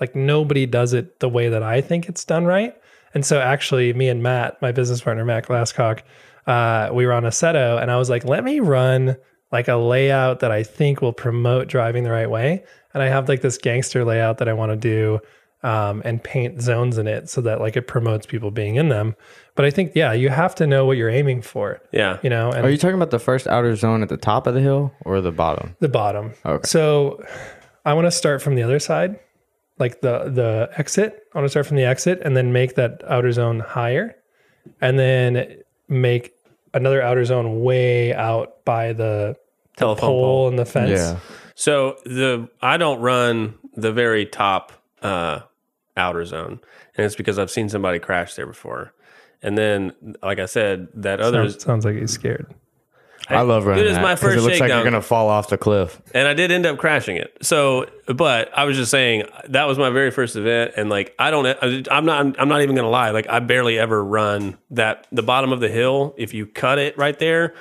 like nobody does it the way that I think it's done right. And so actually, me and Matt, my business partner Matt Glasscock, uh, we were on a Seto, and I was like, let me run like a layout that I think will promote driving the right way. And I have like this gangster layout that I want to do um, and paint zones in it so that like it promotes people being in them. But I think, yeah, you have to know what you're aiming for, yeah, you know, and Are you talking about the first outer zone at the top of the hill or the bottom? the bottom. Okay. So I want to start from the other side, like the the exit. I want to start from the exit and then make that outer zone higher, and then make another outer zone way out by the telephone pole pole. and the fence. Yeah. So the I don't run the very top uh, outer zone, and it's because I've seen somebody crash there before. And then, like I said, that other Sounds, sounds like he's scared. I love running It is that my 'cause first It looks like shakedown. you're gonna fall off the cliff. and I did end up crashing it. So, but I was just saying that was my very first event, and like I don't, I'm not, I'm not even gonna lie. Like I barely ever run that the bottom of the hill. If you cut it right there,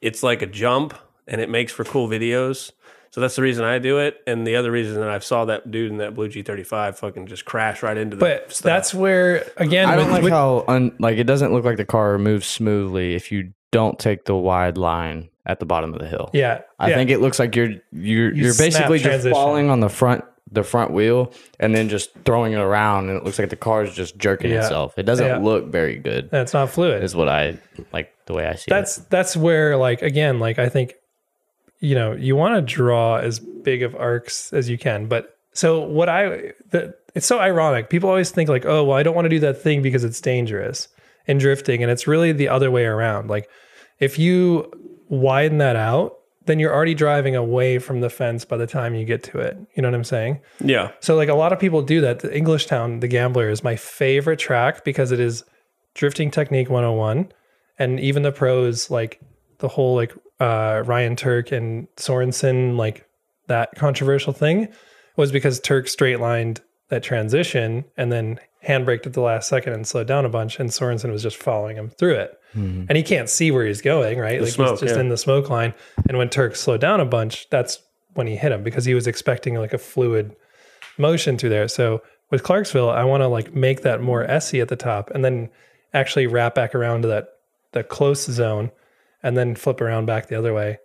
it's like a jump, and it makes for cool videos. So that's the reason I do it, and the other reason that I saw that dude in that blue G35 fucking just crash right into the. But stuff. that's where again, I don't with- like with- how un, like it doesn't look like the car moves smoothly if you don't take the wide line at the bottom of the hill. yeah, I yeah. think it looks like you're you're You are basically just transition. falling on the front the front wheel and then just throwing it around and it looks like the car is just jerking Yeah. itself. It doesn't Yeah. look very good. that's not fluid. Is what I like the way I see that's that's where like again like i think you know you want to draw as big of arcs as you can but so what i the, it's so ironic people always think like oh well i don't want to do that thing because it's dangerous in drifting and it's really the other way around like if you widen that out then you're already driving away from the fence by the time you get to it. You know what I'm saying? Yeah. So like a lot of people do that. The Englishtown, the Gambler is my favorite track because it is drifting technique 101 and even the pros like the whole like uh Ryan Tuerck and Sorensen like that controversial thing was because Tuerck straight lined that transition and then handbraked at the last second and slowed down a bunch and Sorensen was just following him through it. Mm-hmm. And he can't see where he's going, right? like smoke, he's just yeah. in the smoke line. And when Tuerck slowed down a bunch, that's when he hit him because he was expecting like a fluid motion through there. So with Clarksville, I want to like make that more SE at the top and then actually wrap back around to that the close zone and then flip around back the other way.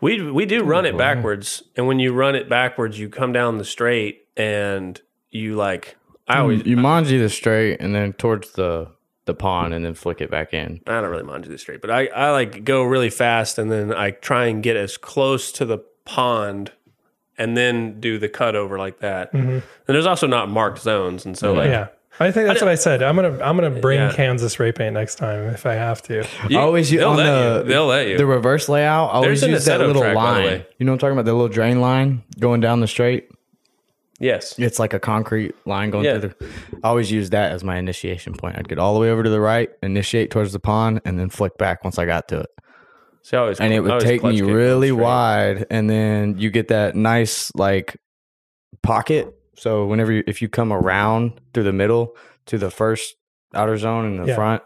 We we do run it backwards, and when you run it backwards, you come down the straight, and you like. I always you manji the straight and then towards the the pond and then flick it back in. I don't really mind do this straight, but I, I like go really fast and then I try and get as close to the pond and then do the cut over like that. And there's also not marked zones, and so like Mm-hmm. yeah. I think that's what I said. I'm gonna I'm gonna bring Yeah. Kansas spray paint next time if I have to. you- I always use they'll on let the you. They'll let you. the reverse layout. I always There's use that little track, line. You know what I'm talking about? The little drain line going down the straight. Yes. It's like a concrete line going Yeah. through the. I always use that as my initiation point. I'd get all the way over to the right, initiate towards the pond, and then flick back once I got to it. See, I always, And it I would take me really wide, and then you get that nice like pocket. So whenever you, if you come around through the middle to the first outer zone in the Yeah. front,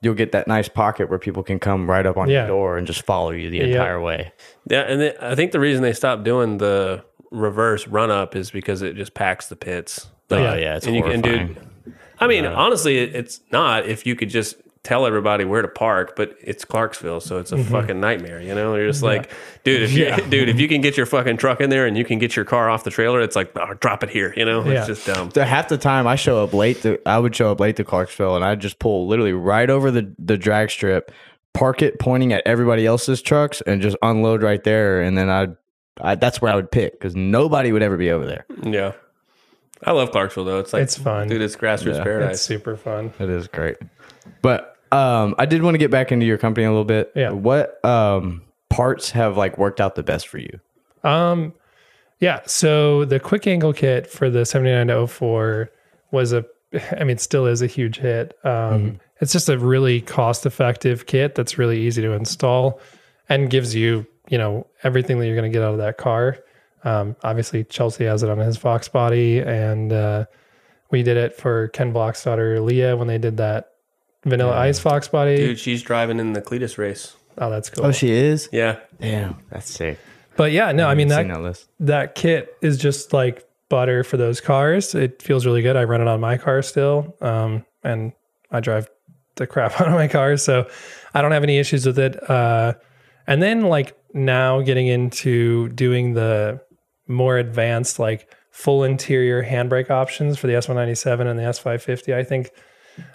you'll get that nice pocket where people can come right up on Yeah. your door and just follow you the Yeah. entire way. Yeah, and then I think the reason they stopped doing the reverse run up is because it just packs the pits. Oh Like, yeah, it's and you can horrifying. do. I mean, honestly, it's not if you could just tell everybody where to park, but it's Clarksville, so it's a Mm-hmm. fucking nightmare. You know, you're just like, dude, if you, dude, if you can get your fucking truck in there and you can get your car off the trailer, it's like, oh, drop it here. You know, Yeah. it's just dumb. So half the time I show up late to I would show up late to Clarksville and I'd just pull literally right over the, the drag strip, park it pointing at everybody else's trucks and just unload right there and then I'd I, that's where I would pick because nobody would ever be over there. Yeah, I love Clarksville though. It's like It's fun. dude. It's grassroots Yeah. paradise. It's super fun. It is great. But um, I did want to get back into your company a little bit. Yeah. What um, parts have like worked out the best for you? Um, yeah. So the quick angle kit for the 7904 was a, I mean, still is a huge hit. Um, It's just a really cost effective kit that's really easy to install and gives you, you know, everything that you're going to get out of that car. Um, obviously, Chelsea has it on his Fox body, and uh, we did it for Ken Block's daughter Lia when they did that Vanilla Ice Fox body. Dude, she's driving in the Cletus race. Oh, that's cool. Oh, she is. Yeah, Damn, that's sick. but yeah, no, I mean that that list. that kit is just like butter for those cars. It feels really good. I run it on my car still, um, and I drive the crap out of my car, so I don't have any issues with it. Uh, and then like now getting into doing the more advanced like full interior handbrake options for the S197 and the S550. I think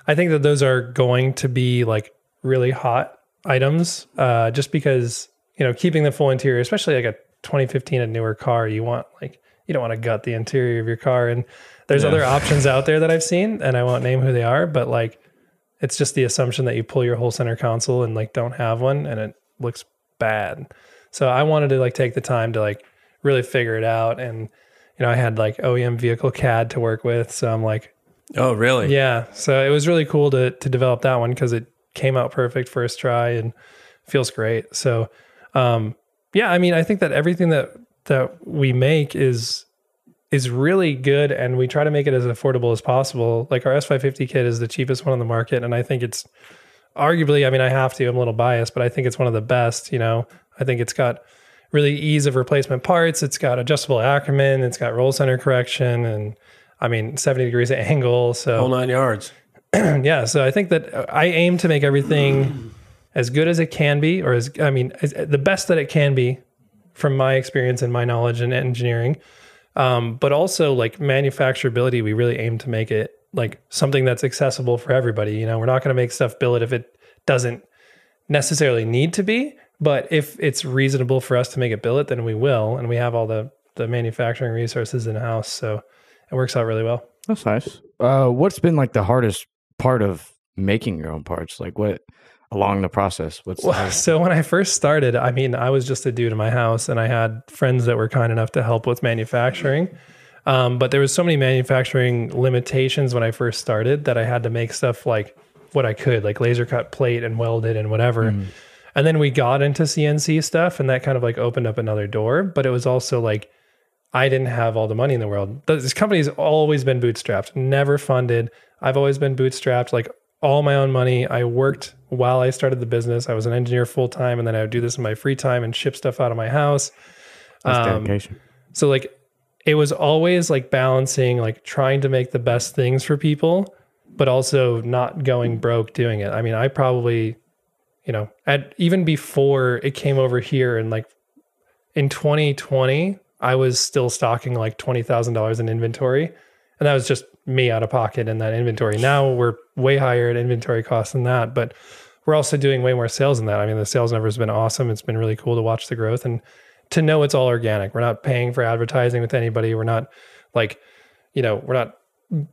I think that those are going to be like really hot items, uh, just because you know keeping the full interior, especially like a 2015 and newer car, you want like you don't want to gut the interior of your car. And there's other options out there that I've seen, and I won't name who they are, but like it's just the assumption that you pull your whole center console and like don't have one, and it looks bad. So I wanted to like take the time to like really figure it out, and you know I had like OEM vehicle CAD to work with, so I'm like Oh, really? yeah, so it was really cool to to develop that one because it came out perfect first try and feels great. So, um, yeah, I mean, I think that everything that that we make is is really good, and we try to make it as affordable as possible. Like our S550 kit is the cheapest one on the market, and I think it's arguably. I mean, I have to. I'm a little biased, but I think it's one of the best. You know, I think it's got really ease of replacement parts. It's got adjustable Ackerman. It's got roll center correction, and I mean, 70 degrees of angle. So Whole nine yards. yeah so i think that i aim to make everything as good as it can be or as i mean as, the best that it can be from my experience and my knowledge in engineering um, but also like manufacturability we really aim to make it like something that's accessible for everybody you know we're not going to make stuff billet if it doesn't necessarily need to be but if it's reasonable for us to make a billet then we will and we have all the the manufacturing resources in house so it works out really well That's nice. Uh, what's been like the hardest part of making your own parts? Like what? along the process? What's Well, so when I first started, I mean, I was just a dude in my house, and I had friends that were kind enough to help with manufacturing. Um, but there was so many manufacturing limitations when I first started that I had to make stuff like what I could, like laser cut plate and welded and whatever. And then we got into CNC stuff, and that kind of like opened up another door. But it was also like I didn't have all the money in the world. This company's always been bootstrapped, never funded. I've always been bootstrapped, like all my own money. I worked while I started the business. I was an engineer full time, and then I would do this in my free time and ship stuff out of my house. That's um, dedication. So like it was always like balancing like trying to make the best things for people, but also not going broke doing it. I mean, I probably, you know, at even before it came over here and like in 2020, I was still stocking like $20,000 in inventory. And that was just me out of pocket in that inventory. Now we're way higher in inventory costs than that, but we're also doing way more sales than that. I mean, the sales number has been awesome. It's been really cool to watch the growth and to know it's all organic. We're not paying for advertising with anybody. We're not like, you know, we're not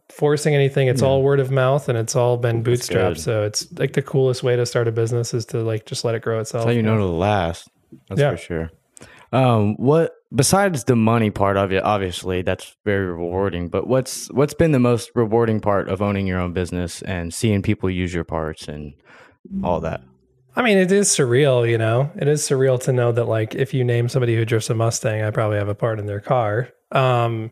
forcing anything. It's all word of mouth and it's all been bootstrapped. good. So it's like the coolest way to start a business is to like just let it grow itself. That's how you know to last. That's Yeah. for sure. Um, what besides the money part of it, obviously that's very rewarding. But what's what's been the most rewarding part of owning your own business and seeing people use your parts and all that? I mean, it is surreal, you know. It is surreal to know that, like, if you name somebody who drifts a Mustang, I probably have a part in their car. Um,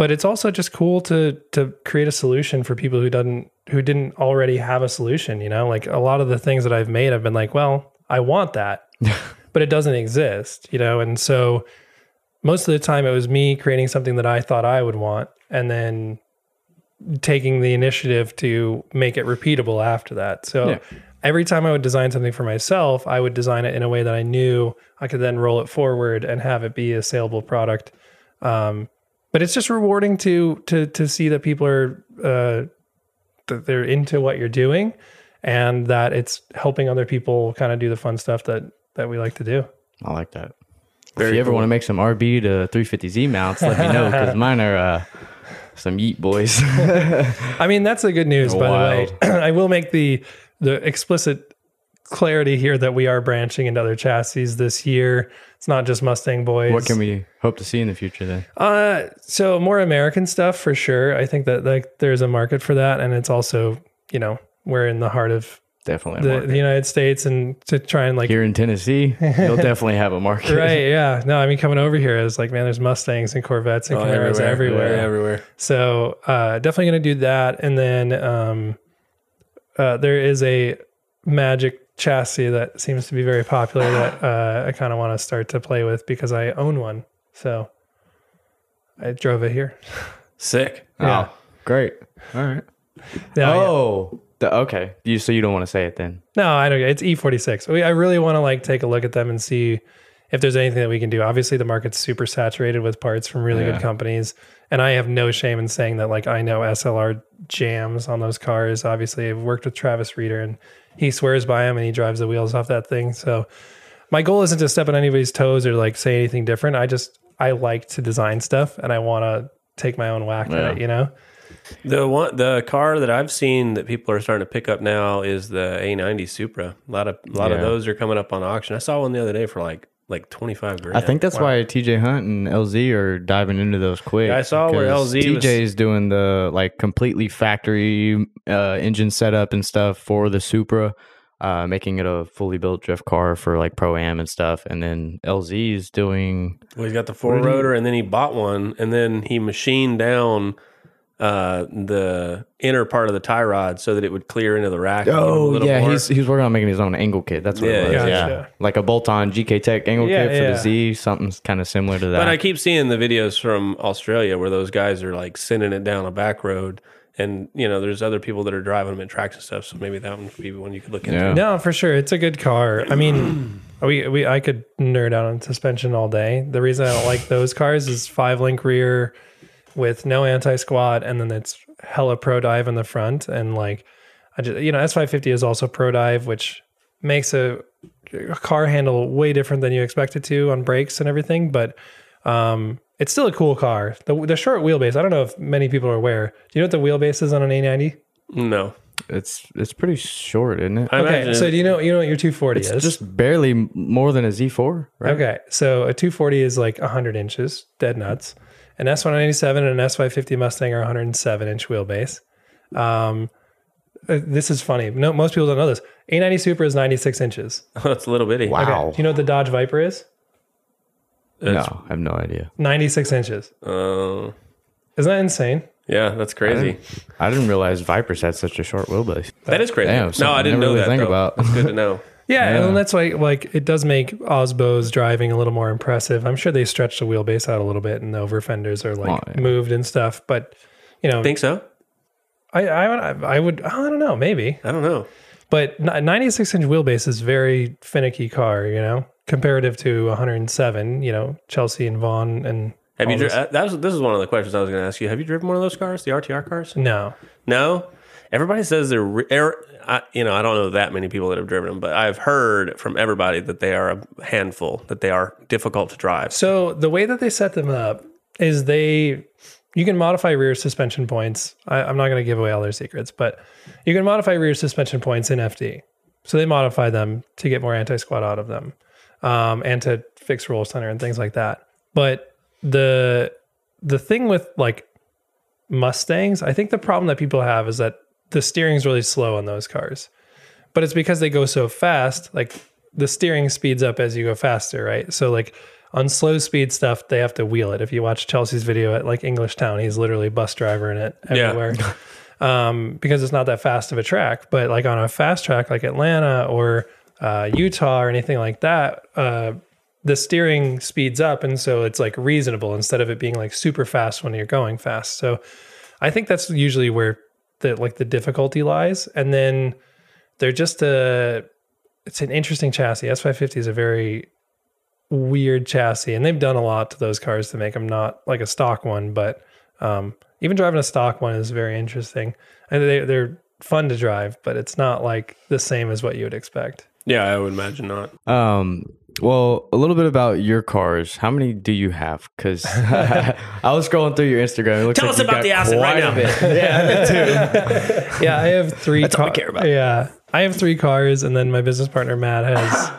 but it's also just cool to to create a solution for people who doesn't who didn't already have a solution. You know, like a lot of the things that I've made, I've been like, well, I want that, but it doesn't exist. You know, and so most of the time it was me creating something that I thought I would want, and then taking the initiative to make it repeatable after that. So Yeah. every time I would design something for myself, I would design it in a way that I knew I could then roll it forward and have it be a saleable product. Um, but it's just rewarding to to to see that people are uh, that they're into what you're doing, and that it's helping other people kind of do the fun stuff that that we like to do. I like that. if you ever cool. want to make some RB to 350Z mounts, let me know because mine are uh, some Yeet boys. I mean, that's the good news, by the way. I will make the the explicit clarity here that we are branching into other chassis this year. It's not just Mustang boys. what can we hope to see in the future then? Uh, so more American stuff for sure. I think that like there's a market for that, and it's also you know we're in the heart of Definitely. the, the United States, and to try and like Here in Tennessee, you'll definitely have a market. right, yeah. No, I mean coming over here is like man, there's Mustangs and Corvettes and Oh, Camaros everywhere. Yeah, everywhere. So uh, definitely going to do that, and then um, uh, there is a Magic chassis that seems to be very popular that uh, I kind of want to start to play with because I own one. So I drove it here. Sick. Yeah. Oh, great. All right. Yeah, yeah. oh, the, okay. You so you don't want to say it then? No, I don't. It's E46. I really want to like take a look at them and see if there's anything that we can do. Obviously, the market's super saturated with parts from really Yeah. good companies, and I have no shame in saying that. Like I know SLR jams on those cars. Obviously, I've worked with Travis Reeder, and he swears by them, and he drives the wheels off that thing. So my goal isn't to step on anybody's toes or like say anything different. I just I like to design stuff, and I want to take my own whack Yeah. at it. You know. The one, the car that I've seen that people are starting to pick up now is the A90 Supra. A lot of, a lot of those are coming up on auction. I saw one the other day for like, like twenty five grand. I think that's why TJ Hunt and LZ are diving into those quick. Yeah, I saw where LZ was- TJ's doing the like completely factory uh, engine setup and stuff for the Supra, uh, making it a fully built drift car for like pro am and stuff. And then LZ is doing Well, he's got the four rotor, and then he bought one, and then he machined down uh, the inner part of the tie rod so that it would clear into the rack. a little- oh yeah, more. he's he's working on making his own angle kit. That's what Yeah, it was. yeah. Yeah, Gotcha. like a bolt on GK Tech angle Yeah, kit for yeah. the Z. Something kind of similar to that. But I keep seeing the videos from Australia where those guys are like sending it down a back road, and you know, there's other people that are driving them in tracks and stuff. So maybe that one could be one you could look into. Yeah. No, for sure. It's a good car. I mean, we, we I could nerd out on suspension all day. The reason I don't like those cars is five link rear with no anti squat, and then it's hella pro dive in the front, and like I just you know S five fifty is also pro dive, which makes a, a car handle way different than you expect it to on brakes and everything, but. Um, it's still a cool car. The, the short wheelbase. I don't know if many people are aware. Do you know what the wheelbase is on an A90? No, It's it's pretty short, isn't it? I Okay, imagine so do you know you know what your 240 It's is? just barely more than a Z4, right? Okay, so a 240 is like 100 inches, dead nuts. An S197 and an S550 Mustang are 107 inch wheelbase. Um, uh, this is funny. No, most people don't know this. A90 Supra is 96 inches. oh, it's a little bitty. Wow. Okay, do you know what the Dodge Viper is? No, I have no idea. 96 inches. Uh, Isn't that insane? yeah, that's crazy. I didn't realize Vipers had such a short wheelbase. That is crazy. Damn, no, I I didn't never know really that. think though. about. That's good to know. Yeah, Yeah. and that's why like it does make Aasbø's driving a little more impressive. I'm sure they stretched the wheelbase out a little bit and the over fenders are like Oh, yeah. moved and stuff. But you know, Think so? I I I would I don't know maybe. I don't know. But ni- 96 inch wheelbase is very finicky car, you know, comparative to 107. You know, Chelsea and Vaughn and Have you? all Dri- this- uh, that was this is one of the questions I was going to ask you. Have you driven one of those cars, the RTR cars? no. No. Everybody says they're. Re- er, I, you know, I don't know that many people that have driven them, but I've heard from everybody that they are a handful, that they are difficult to drive. So the way that they set them up is they you can modify rear suspension points. I, I'm not going to give away all their secrets, but you can modify rear suspension points in FD. So they modify them to get more anti squat out of them, um, and to fix roll center and things like that. But the the thing with like Mustangs, I think the problem that people have is that the steering's really slow on those cars. But it's because they go so fast, like the steering speeds up as you go faster, right? So like on slow speed stuff, they have to wheel it. If you watch Chelsea's video at like Englishtown, he's literally bus driver in it Yeah. everywhere. um, because it's not that fast of a track. But like on a fast track like Atlanta or uh, Utah or anything like that, uh, the steering speeds up, and so it's like reasonable instead of it being like super fast when you're going fast. So I think that's usually where the like the difficulty lies, and then they're just a it's an interesting chassis. S550 is a very weird chassis, and they've done a lot to those cars to make them not like a stock one, but um, even driving a stock one is very interesting. And they, they're fun to drive, but it's not like the same as what you would expect. Yeah, I would imagine not. Um, well, a little bit about your cars. How many do you have? Because I was scrolling through your Instagram. It looks Tell like us about the asset right now. Yeah, me too. Yeah, I have three. That's all we ca- care about. Yeah, I have three cars, and then my business partner Matt has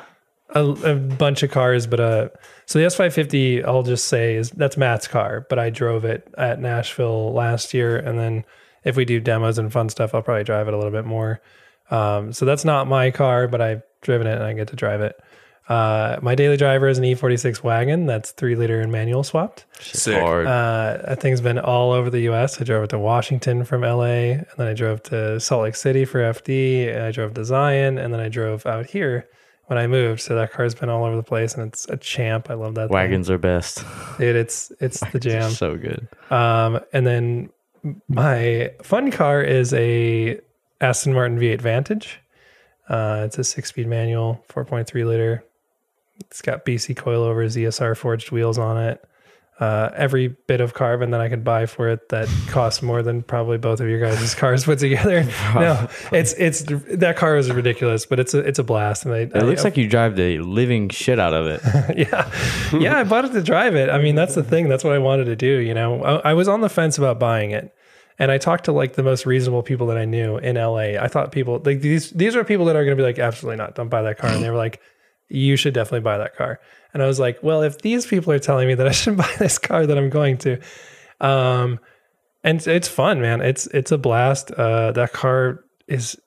a, a bunch of cars. But uh, so the S five fifty, I'll just say is that's Matt's car, but I drove it at Nashville last year, and then if we do demos and fun stuff, I'll probably drive it a little bit more. Um, so that's not my car, but I've driven it and I get to drive it. Uh, my daily driver is an E46 wagon that's three liter and manual swapped. Sick. Uh, that thing's been all over the U.S. I drove it to Washington from L.A., and then I drove to Salt Lake City for FD, and I drove to Zion, and then I drove out here when I moved. So that car's been all over the place, and it's a champ. I love that thing. Wagons are best. dude. It's it's the jam. So good. Um, and then my fun car is a Aston Martin V8 Vantage. Uh, it's a six-speed manual, 4.3 liter. It's got BC coilovers, ESR forged wheels on it. Uh, every bit of carbon that I could buy for it that costs more than probably both of your guys' cars put together. no, it's it's that car is ridiculous, but it's a it's a blast. And I, It looks like you drive the living shit out of it. yeah, yeah. I bought it to drive it. I mean, that's the thing. That's what I wanted to do. You know, I, I was on the fence about buying it, and I talked to like the most reasonable people that I knew in LA. I thought people like these these are people that are going to be like, absolutely not, don't buy that car. And they were like, you should definitely buy that car. And I was like, well, if these people are telling me that I should buy this car, that I'm going to. Um, and it's- it's fun, man. It's it's a blast. Uh, that car is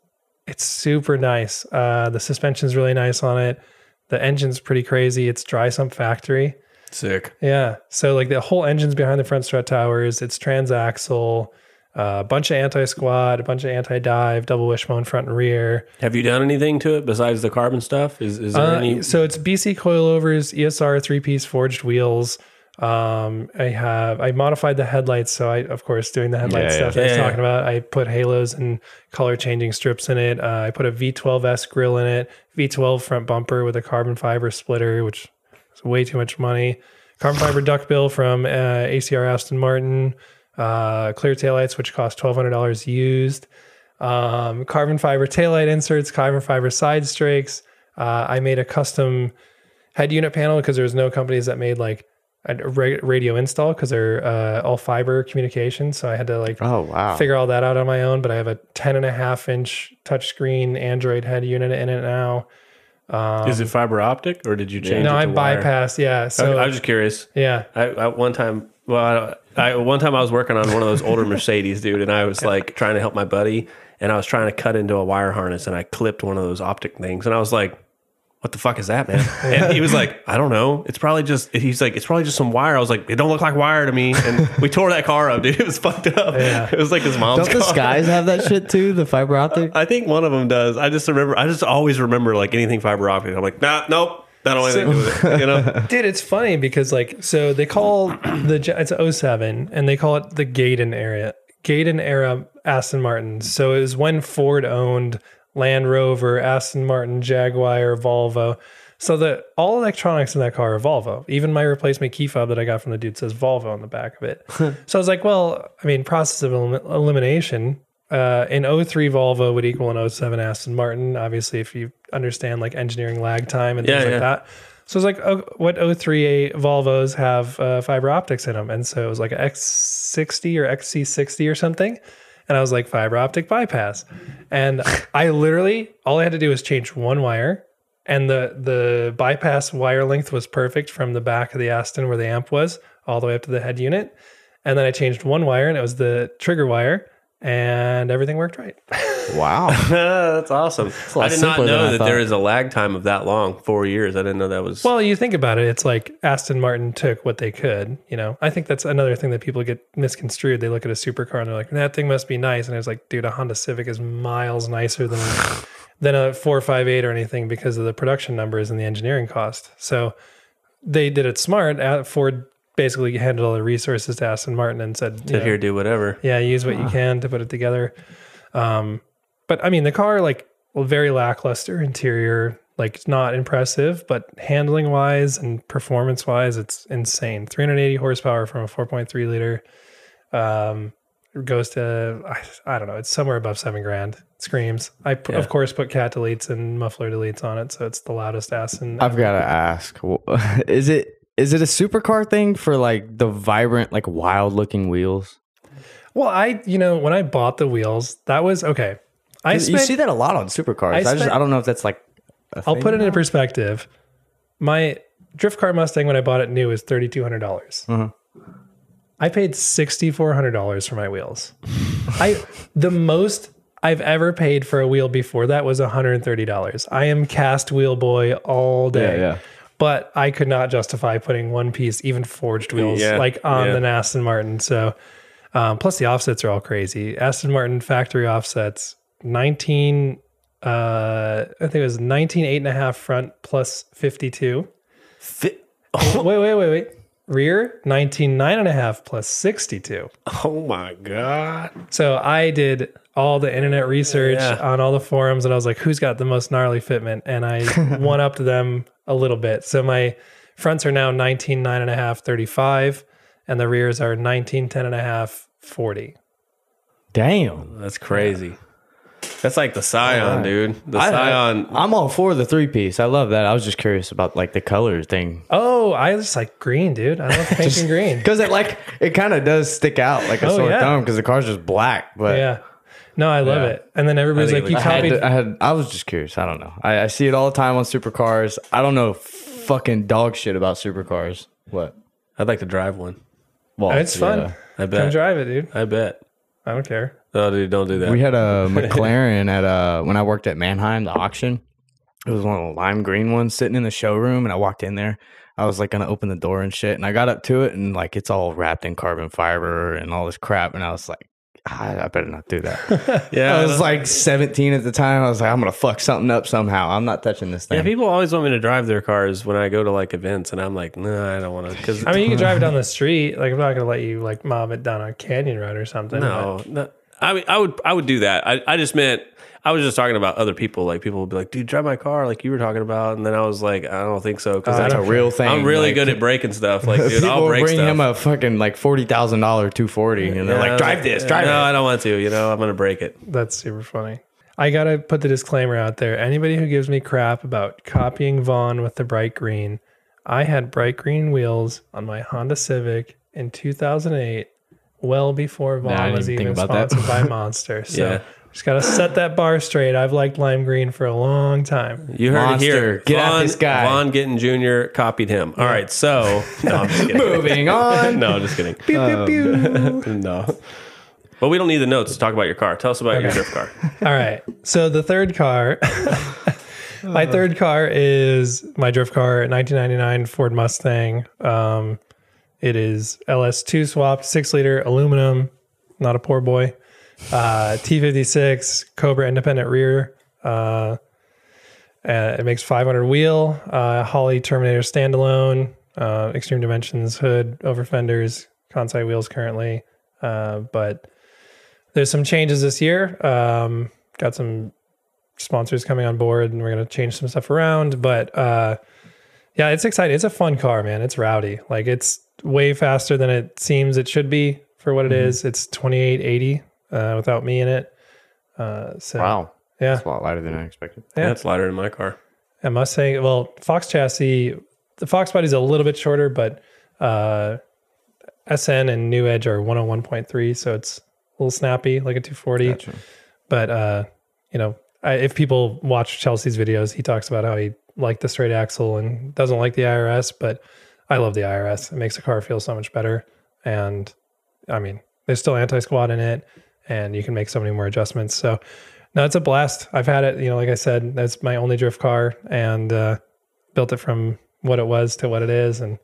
it's super nice. Uh, the suspension's really nice on it. The engine's pretty crazy. It's dry sump factory. Sick. Yeah. So like the whole engine's behind the front strut towers. It's transaxle, uh, a bunch of anti squat, a bunch of anti dive, double wishbone front and rear. Have you done anything to it besides the carbon stuff? Is is there Uh, any? so it's BC coilovers, ESR three piece forged wheels. Um, I have I modified the headlights, so I of course doing the headlight Yeah, yeah. stuff I was Yeah, yeah. talking about. I put halos and color changing strips in it. Uh, I put a V12S grill in it, V12 front bumper with a carbon fiber splitter, which is way too much money. Carbon fiber duckbill from uh, ACR Aston Martin. Uh, clear taillights, which cost twelve hundred dollars used. Um, carbon fiber taillight inserts, carbon fiber side strakes. Uh, I made a custom head unit panel because there was no companies that made like a radio install because they're uh, all fiber communication. So I had to like Oh wow. figure all that out on my own. But I have a 10 and a half inch touchscreen Android head unit in it now. Is it fiber optic or did you change no, it I to wire? bypassed. Yeah. So I, I was just curious. yeah. I, I one time, well, I, I one time I was working on one of those older Mercedes, dude, and I was like trying to help my buddy, and I was trying to cut into a wire harness, and I clipped one of those optic things, and I was like, "What the fuck is that, man?" And he was like, "I don't know. It's probably just." He's like, "It's probably just some wire." I was like, "It don't look like wire to me," and we tore that car up, dude. It was fucked up. Yeah. It was like his mom's Don't the car. skies have that shit too? The fiber optic. I think one of them does. I just remember. I just always remember like anything fiber optic. I'm like, nah, nope. That don't have anything to do with it. You know. Dude, it's funny because like so they call the it's 07 and they call it the Gaydon era. Gaydon era Aston Martin. So it was when Ford owned Land Rover, Aston Martin, Jaguar, Volvo. So the all electronics in that car are Volvo. Even my replacement key fob that I got from the dude says Volvo on the back of it. so I was like, well, I mean, process of elim- elimination. Uh, an 03 Volvo would equal an 07 Aston Martin. Obviously, if you understand like engineering lag time and things yeah. like that. So it's like, oh, what 03 Volvos have uh, fiber optics in them? And so it was like an X60 or XC60 or something. And I was like, fiber optic bypass. And I literally, all I had to do was change one wire. And the, the bypass wire length was perfect from the back of the Aston where the amp was all the way up to the head unit. And then I changed one wire and it was the trigger wire. And everything worked right. Wow. That's awesome. I did not know that there is a lag time of that long. Four years. I didn't know that was. Well, you think about it, it's like Aston Martin took what they could. You know, I think that's another thing that people get misconstrued. They look at a supercar and they're like, "That thing must be nice," and it's like, dude, a Honda Civic is miles nicer than than a four five eight or anything because of the production numbers and the engineering cost. So they did it smart. Ford basically handed all the resources to Aston Martin and said, you to know, here do whatever. yeah, use what you can to put it together. Um, but I mean, the car like very lackluster interior, like not impressive, but handling wise and performance wise, it's insane. 380 horsepower from a 4.3 liter. Um, goes to I, I don't know, it's somewhere above seven grand. It screams. I p- of course put cat deletes and muffler deletes on it, so it's the loudest ass in I've got to ask, is it is it a supercar thing for like the vibrant, like wild looking wheels? Well, I you know when I bought the wheels, that was okay. I you see that a lot on supercars. I I, just I don't know if that's like. i I'll put it into perspective. My drift car Mustang when I bought it new was thirty two hundred dollars. Mm-hmm. I paid sixty four hundred dollars for my wheels. I the most I've ever paid for a wheel before that was one hundred and thirty dollars. I am cast wheel boy all day. Yeah, yeah. But I could not justify putting one piece, even forged wheels, Yeah, like on yeah. the Aston Martin. So, um, plus the offsets are all crazy. Aston Martin factory offsets, 19, uh, I think it was 19, eight and a half front plus 52. Fi- wait, wait, wait, wait. Rear, 19, nine and a half plus 62. oh my god. So I did all the internet research Yeah. on all the forums and I was like, who's got the most gnarly fitment? And I one upped them a little bit. So my fronts are now 19, nine and a half, 35, and the rears are 19, 10 and a half, 40. Damn. That's crazy. That's like the Scion, dude. The I, Scion. I'm all for the three piece. I love that. I was just curious about like the color thing Oh, I just like green, dude. I love pink and green. because it like it kind of does stick out like a Oh, sore yeah. thumb because the car's just black. But Yeah. No, I love Yeah. it. And then everybody's I like, you looks- I had, copied. to, I had I was just curious. I don't know. I, I see it all the time on supercars. I don't know fucking dog shit about supercars. What? I'd like to drive one. Well, it's fun. yeah. I Come drive it, dude. I bet. I don't care. Oh, dude, don't do that. We had a McLaren at uh when I worked at Manheim, the auction. It was one of the lime green ones sitting in the showroom, and I walked in there. I was like gonna open the door and shit, and I got up to it, and like it's all wrapped in carbon fiber and all this crap, and I was like, I, I better not do that. yeah, I was like 17 at the time. I was like, I'm gonna fuck something up somehow. I'm not touching this thing. yeah. People always want me to drive their cars when I go to like events, and I'm like, nah, I don't want to. Because I mean, you can drive it down the street. Like, I'm not going to let you like mob it down a canyon road or something. no, no. I mean, I would, I would do that. I, I just meant, I was just talking about other people. Like people would be like, dude, drive my car, like you were talking about, and then I was like, I don't think so because oh, I That's a real thing. I'm really Like, good at breaking stuff. Like, dude, People I'll break bring stuff. him a fucking like forty thousand dollar 240, and they're like, drive this, drive no, it. I don't want to. You know, I'm gonna break it. That's super funny. I gotta put the disclaimer out there. Anybody who gives me crap about copying Vaughn with the bright green, I had bright green wheels on my Honda Civic in 2008, well before I Vaughn didn't was even even think about that. sponsored by Monster. So Yeah. Just got to set that bar straight. I've liked lime green for a long time. You heard Monster, it here. get out Vaughn, this guy. Vaughn Gittin Jr. copied him. All right, so no, I'm just kidding. Moving on. no, I'm just kidding. Um, no. But we don't need the notes to talk about your car. Tell us about your drift car. All right. So the third car, my third car is my drift car, 1999 Ford Mustang. Um, it is LS2 swapped, six liter aluminum, not a poor boy. Uh, T56 Cobra independent rear. Uh, uh, it makes 500 wheel, uh, Holley Terminator standalone, uh, extreme dimensions hood, over fenders, Kansei wheels currently. Uh, but there's some changes this year. Um, got some sponsors coming on board, and we're gonna change some stuff around. But uh, yeah, it's exciting. It's a fun car, man. It's rowdy. Like it's way faster than it seems it should be for what it is. It's 2880 uh, without me in it. Uh, so Wow. yeah, It's a lot lighter than I expected. Yeah. it's lighter than my car. a Mustang. Well, Fox chassis, the Fox body's a little bit shorter, but uh, SN and New Edge are 101.3, so it's a little snappy, like a 240. Gotcha. But uh, you know, I, if people watch Chelsea's videos, he talks about how he liked the straight axle and doesn't like the IRS, but I love the IRS. It makes the car feel so much better. And I mean, there's still anti squat in it, and you can make so many more adjustments. So no, it's a blast. I've had it, you know, like I said, that's my only drift car, and uh, built it from what it was to what it is, and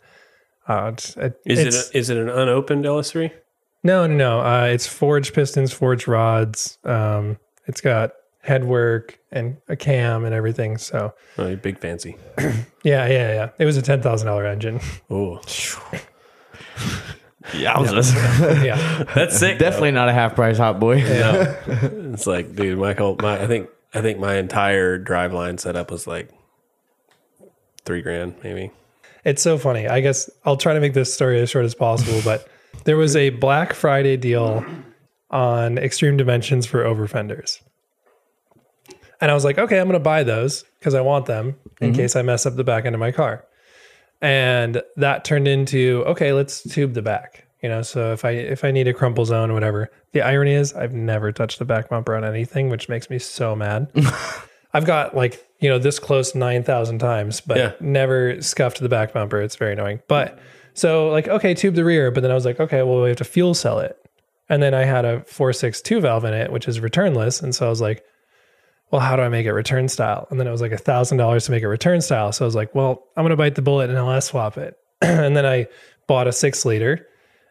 uh, it's, it, Is it's, it a, is it an unopened LS3? no, no, no. Uh, it's forged pistons, forged rods. Um, it's got headwork and a cam and everything. So Oh, you're big fancy. yeah, yeah, yeah. It was a ten thousand dollar engine. Oh, Yeah, I was yeah, that's sick. definitely not a half price hot boy. No. it's like, dude, my whole my I think I think my entire drive line setup was like three grand, maybe. it's so funny. I guess I'll try to make this story as short as possible. But there was a Black Friday deal on Extreme Dimensions for over fenders. And I was like, okay, I'm going to buy those because I want them in mm-hmm. case I mess up the back end of my car. And that turned into, okay, let's tube the back. You know, so if I if I need a crumple zone or whatever. The irony is I've never touched the back bumper on anything, which makes me so mad. I've got like, you know, this close 9,000 times, but Yeah. never scuffed the back bumper. It's very annoying. But so like, okay, tube the rear, but then I was like, okay, well, we have to fuel cell it. And then I had a 462 valve in it, which is returnless. And so I was like, well, how do I make it return style? And then it was like a thousand dollars to make it return style. So I was like, well, I'm gonna bite the bullet and LS swap it. and then I bought a six liter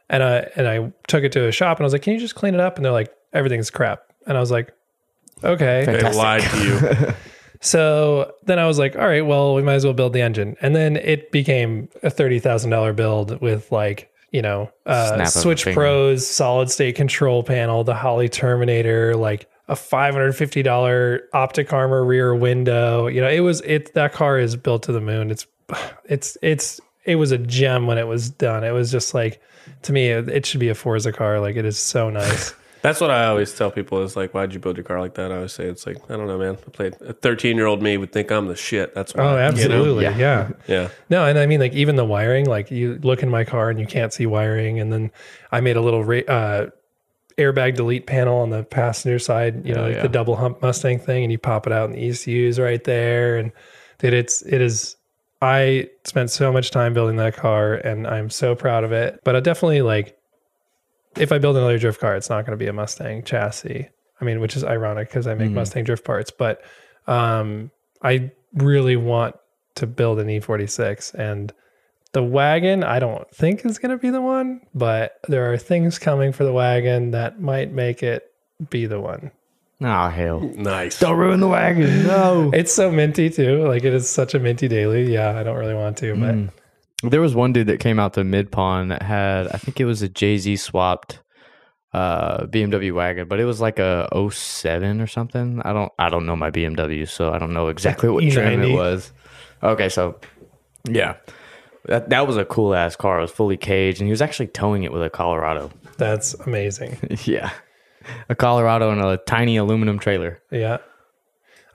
and I and I took it to a shop and I was like, Can you just clean it up? And they're like, everything's crap. And I was like, Okay. They lied to you. So then I was like, all right, well, we might as well build the engine. And then it became a $30,000 build with like, you know, uh, Snap Switch. Pros, solid state control panel, the Holley Terminator, like a $550 optic armor rear window. You know, it was, it, that car is built to the moon. It's, it's, it's, it was a gem when it was done. It was just like, to me, it, it should be a Forza car. Like it is so nice. That's what I always tell people is like, why'd you build your car like that? I always say it's like, I don't know, man. I played a 13 year old me would think I'm the shit. That's why. Oh, you know? absolutely. Yeah. yeah. Yeah. No, and I mean like even the wiring, like you look in my car and you can't see wiring, and then I made a little ra- uh, airbag delete panel on the passenger side, you know, Oh, like yeah. the double hump Mustang thing, and you pop it out, and the ECU's right there, and dude, it's it is. I spent so much time building that car, and I'm so proud of it. But I definitely like, if I build another drift car, it's not going to be a Mustang chassis. I mean, which is ironic because I make Mustang drift parts, but um, I really want to build an E46 and the wagon I don't think is going to be the one, but there are things coming for the wagon that might make it be the one. Oh hell! Nice. Don't ruin the wagon. No. It's so minty too. Like it is such a minty daily. Yeah, I don't really want to, but There was one dude that came out to Mid Pond that had, I think it was a JZ swapped uh, BMW wagon, but it was like a 07 or something. I don't, I don't know my BMW, so I don't know exactly what trim it was. Okay, so yeah, that that was a cool ass car. It was fully caged, and he was actually towing it with a Colorado. that's amazing. yeah, a Colorado and a tiny aluminum trailer. Yeah.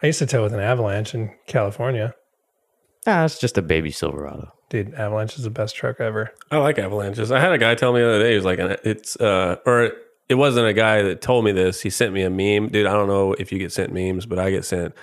I used to tow with an avalanche in California. Ah, it's just a baby Silverado. dude, Avalanche is the best truck ever. I like avalanches. I had a guy tell me the other day, he was like, it's, uh, or it wasn't a guy that told me this. He sent me a meme. Dude, I don't know if you get sent memes, but I get sent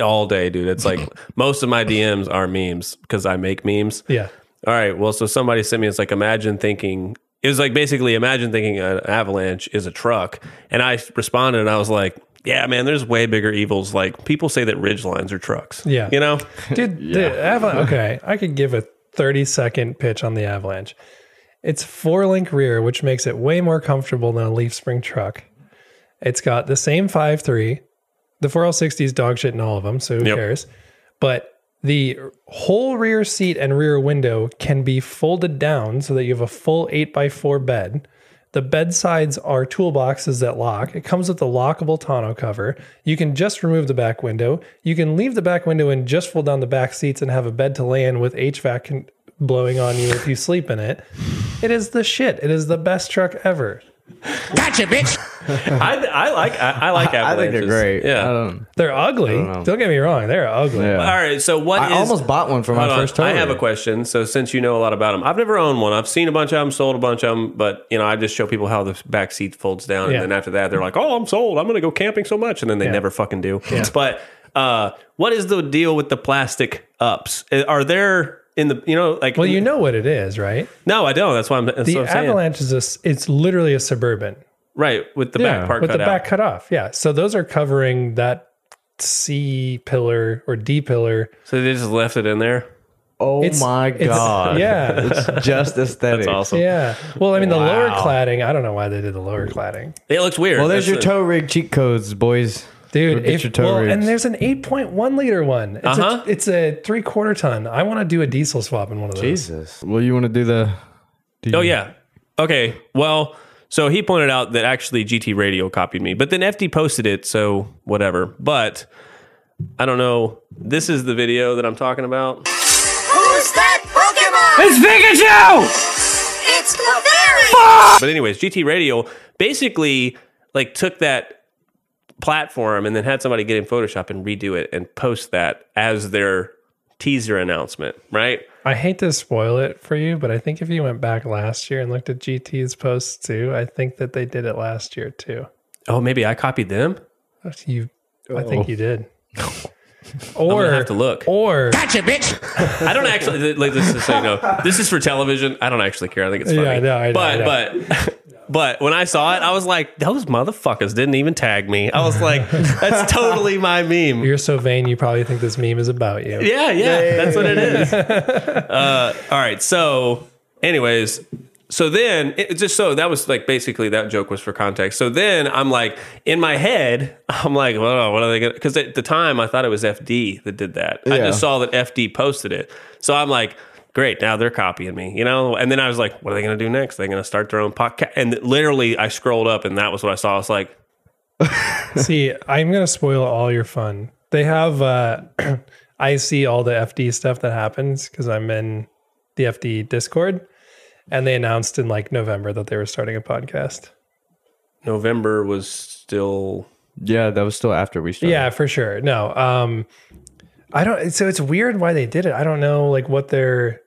all day, dude. It's like most of my DMs are memes because I make memes. Yeah. All right. Well, so somebody sent me, it's like, imagine thinking, it was like basically imagine thinking an avalanche is a truck. And I responded and I was like, yeah, man, there's way bigger evils. Like people say that Ridgelines are trucks. Yeah. You know? Dude, the Avalanche. Okay, I could give a 30 second pitch on the Avalanche. It's four link rear, which makes it way more comfortable than a leaf spring truck. It's got the same 5.3. The 4L60 is dog shit in all of them, so who Yep. cares? But the whole rear seat and rear window can be folded down so that you have a full 8x4 bed. The bed sides are toolboxes that lock. It comes with a lockable tonneau cover. You can just remove the back window. You can leave the back window and just fold down the back seats and have a bed to lay in with HVAC con- blowing on you if you sleep in it. It is the shit. It is the best truck ever. I, I like, I, I like I avalanches. think they're great. Yeah. I don't, They're ugly. know. Don't get me wrong. They're ugly. yeah. All right. So what I is- almost bought one for my on. first time. I have a question. So since you know a lot about them, I've never owned one. I've seen a bunch of them, sold a bunch of them, but you know, I just show people how the back seat folds down, Yeah. and then after that, they're like, "Oh, I'm sold. I'm going to go camping so much," and then they never fucking do. But uh, what is the deal with the plastic ups? Are there in the you know like? Well, you know what it is, right? no, I don't. That's why I'm. That's The what I'm saying. Avalanche is a, s- it's literally a suburban right? With the Yeah, back part with cut the out. back cut off. Yeah. So those are covering that C pillar or D pillar. so they just left it in there. Oh It's- my it's- god! yeah. it's just aesthetic. That's awesome. Yeah. Well, I mean, the lower cladding, I don't know why they did the lower cladding. It looks weird. Well, there's That's your a- tow rig cheat codes, boys. Dude, if, your tow well, rigs. and there's an 8.1 liter one. It's, Uh-huh. a, it's a three quarter ton. I want to do a diesel swap in one of those. Jesus. Well, you want to do the? do Oh you- yeah. Okay. Well, so he pointed out that actually GT Radio copied me, but then FD posted it, so whatever. But I don't know. This is the video that I'm talking about. Who's that Pokemon? It's Pikachu! It's Clefairy! But anyways, GT Radio basically like took that platform and then had somebody get in Photoshop and redo it and post that as their teaser announcement, right? I hate to spoil it for you, but I think if you went back last year and looked at GT's posts too, I think that they did it last year too. Oh, maybe I copied them. You, I think you oh. did. I'm Or have to look. Or gotcha, bitch. I don't actually like this is so you know this is for television. I don't actually care. I think it's funny. Yeah, I know, I know, but I but but when I saw it, I was like, those motherfuckers didn't even tag me. I was like, that's totally my meme. you're so vain, you probably think this meme is about you. Yeah, yeah, that's what it is. uh, all right. So, anyways, so then it just so that was like basically that joke was for context. So then I'm like in my head, I'm like, well, what are they going to? Because at the time I thought it was FD that did that. I just saw that FD posted it. So I'm like. Great, now they're copying me, you know. And then I was like, "What are they going to do next? They're going to start their own podcast." And literally, I scrolled up, and that was what I saw. I was like, See, I'm gonna spoil all your fun. They have uh I see all the FD stuff that happens because I'm in the FD Discord. And they announced in like November that they were starting a podcast. November was still Yeah, that was still after we started. Yeah, for sure. No. Um I don't so it's weird why they did it. I don't know like what their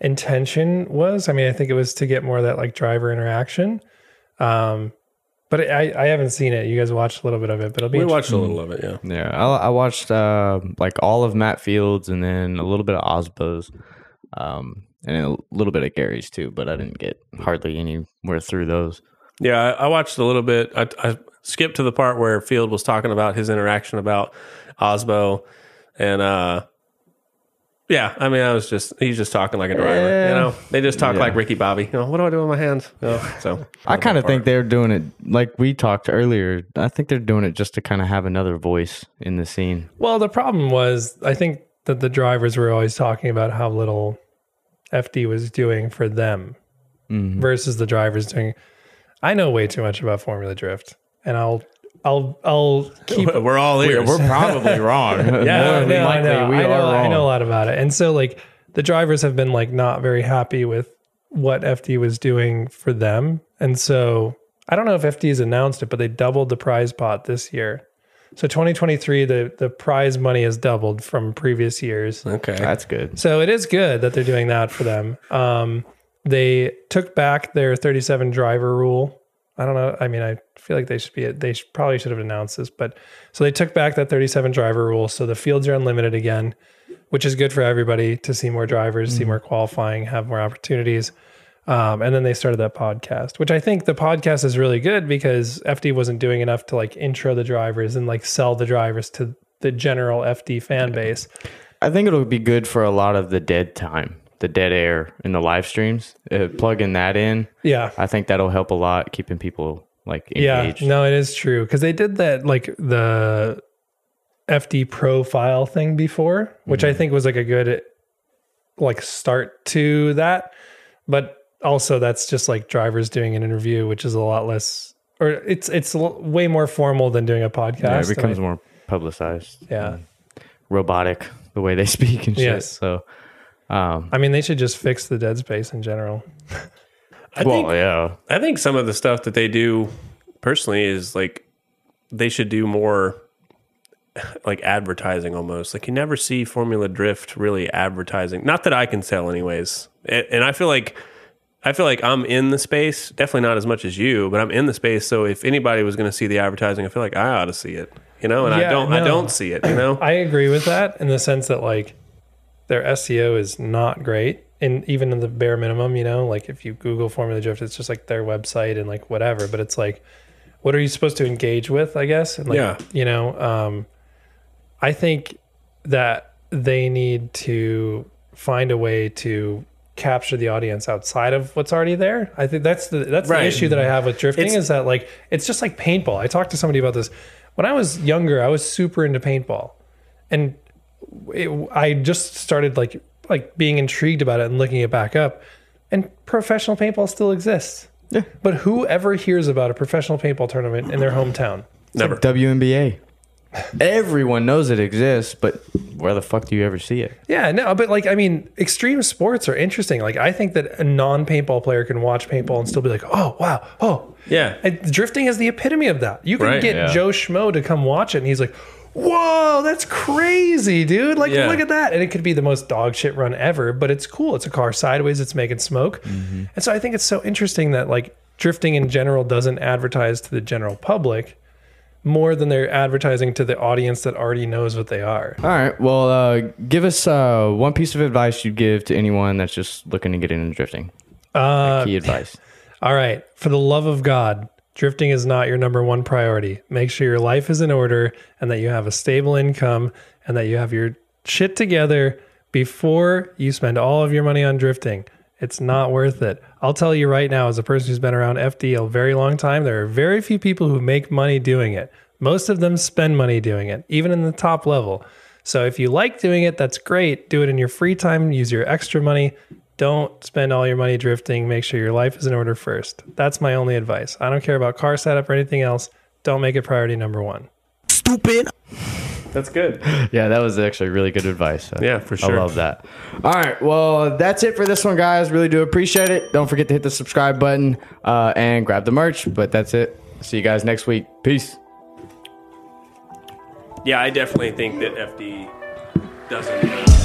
intention was. I mean, I think it was to get more of that like driver interaction. Um but I, I haven't seen it. You guys watched a little bit of it, but it'll be we watched a little of it, yeah. Yeah, I, I watched uh, like all of Matt Fields and then a little bit of Aasbø's, um, and a little bit of Gary's too. But I didn't get hardly anywhere through those. Yeah, I, I watched a little bit. I, I skipped to the part where Field was talking about his interaction about Osbo, and uh, yeah, I mean, I was just he's just talking like a driver. Yeah. You know, they just talk Yeah. like Ricky Bobby. You know, what do I do with my hands? You know, so I kind of think they're doing it like we talked earlier. I think they're doing it just to kind of have another voice in the scene. Well, the problem was, I think that the drivers were always talking about how little FD was doing for them mm-hmm. versus the drivers doing. I know way too much about Formula Drift, and I'll, I'll, I'll keep. we're all ears. We're probably wrong. yeah, More than no, I know, we I know, are I know a lot about it, and so like the drivers have been like not very happy with what FD was doing for them, and so I don't know if FD has announced it, but they doubled the prize pot this year. So 2023, the the prize money has doubled from previous years. Okay. That's good. So it is good that they're doing that for them. Um, they took back their 37 driver rule. I don't know. I mean, I feel like they should be. They should, probably should have announced this, but so they took back that 37 driver rule. So the fields are unlimited again, which is good for everybody to see more drivers, see more qualifying, have more opportunities. Um, and then they started that podcast, which I think the podcast is really good because FD wasn't doing enough to like intro the drivers and like sell the drivers to the general FD fan base. I think it'll be good for a lot of the dead time, the dead air in the live streams. Uh, plugging that in, Yeah. I think that'll help a lot, keeping people like engaged. Yeah, no, it is true because they did that like the FD profile thing before, which I think was like a good like start to that. But also, that's just like drivers doing an interview, which is a lot less, or it's it's way more formal than doing a podcast. Yeah, it becomes I- more publicized, yeah. robotic the way they speak and shit. Yes. So, um, I mean, they should just fix the dead space in general. I well, think yeah, I think some of the stuff that they do personally is like they should do more like advertising almost. Like you never see Formula Drift really advertising. Not that I can tell anyways. And, and I feel like I feel like I'm in the space, definitely not as much as you, but I'm in the space. So if anybody was going to see the advertising, I feel like I ought to see it, you know, and I don't, I don't see it, you know? I agree with that in the sense that like their SEO is not great. And even in the bare minimum, you know, like if you Google Formula Drift, it's just like their website and like whatever. But it's like, what are you supposed to engage with? I guess. And like, Yeah. You know, um, I think that they need to find a way to capture the audience outside of what's already there. I think that's the that's Right. the issue that I have with drifting It's- is that like it's just like paintball. I talked to somebody about this. When I was younger, I was super into paintball. And it, I just started like like being intrigued about it and looking it back up. And professional paintball still exists. Yeah. But who ever hears about a professional paintball tournament in their hometown? Never. WNBA. Everyone knows it exists, but where the fuck do you ever see it? Yeah, no, but like I mean, extreme sports are interesting. Like I think that a non-paintball player can watch paintball and still be like, "Oh, wow. Oh." Yeah. And drifting is the epitome of that. You can Right, get yeah. Joe Schmo to come watch it and he's like, "Whoa, that's crazy, dude. Like Yeah. look at that." And it could be the most dog shit run ever, but it's cool. It's a car sideways, it's making smoke. And so I think it's so interesting that like drifting in general doesn't advertise to the general public more than they're advertising to the audience that already knows what they are. All right. Well, uh, give us uh, one piece of advice you'd give to anyone that's just looking to get into drifting. Uh, Key advice. All right. For the love of God, drifting is not your number one priority. Make sure your life is in order and that you have a stable income and that you have your shit together before you spend all of your money on drifting. It's not worth it. I'll tell you right now, as a person who's been around FD a very long time, there are very few people who make money doing it. Most of them spend money doing it, even in the top level. So if you like doing it, that's great. Do it in your free time, use your extra money. Don't spend all your money drifting. Make sure your life is in order first. That's my only advice. I don't care about car setup or anything else. Don't make it priority number one. Stupid. That's good. Yeah, that was actually really good advice. Yeah, for sure. I love that. All right. Well, that's it for this one, guys. Really do appreciate it. Don't forget to hit the subscribe button uh, and grab the merch. But that's it. See you guys next week. Peace. Yeah, I definitely think that FD doesn't.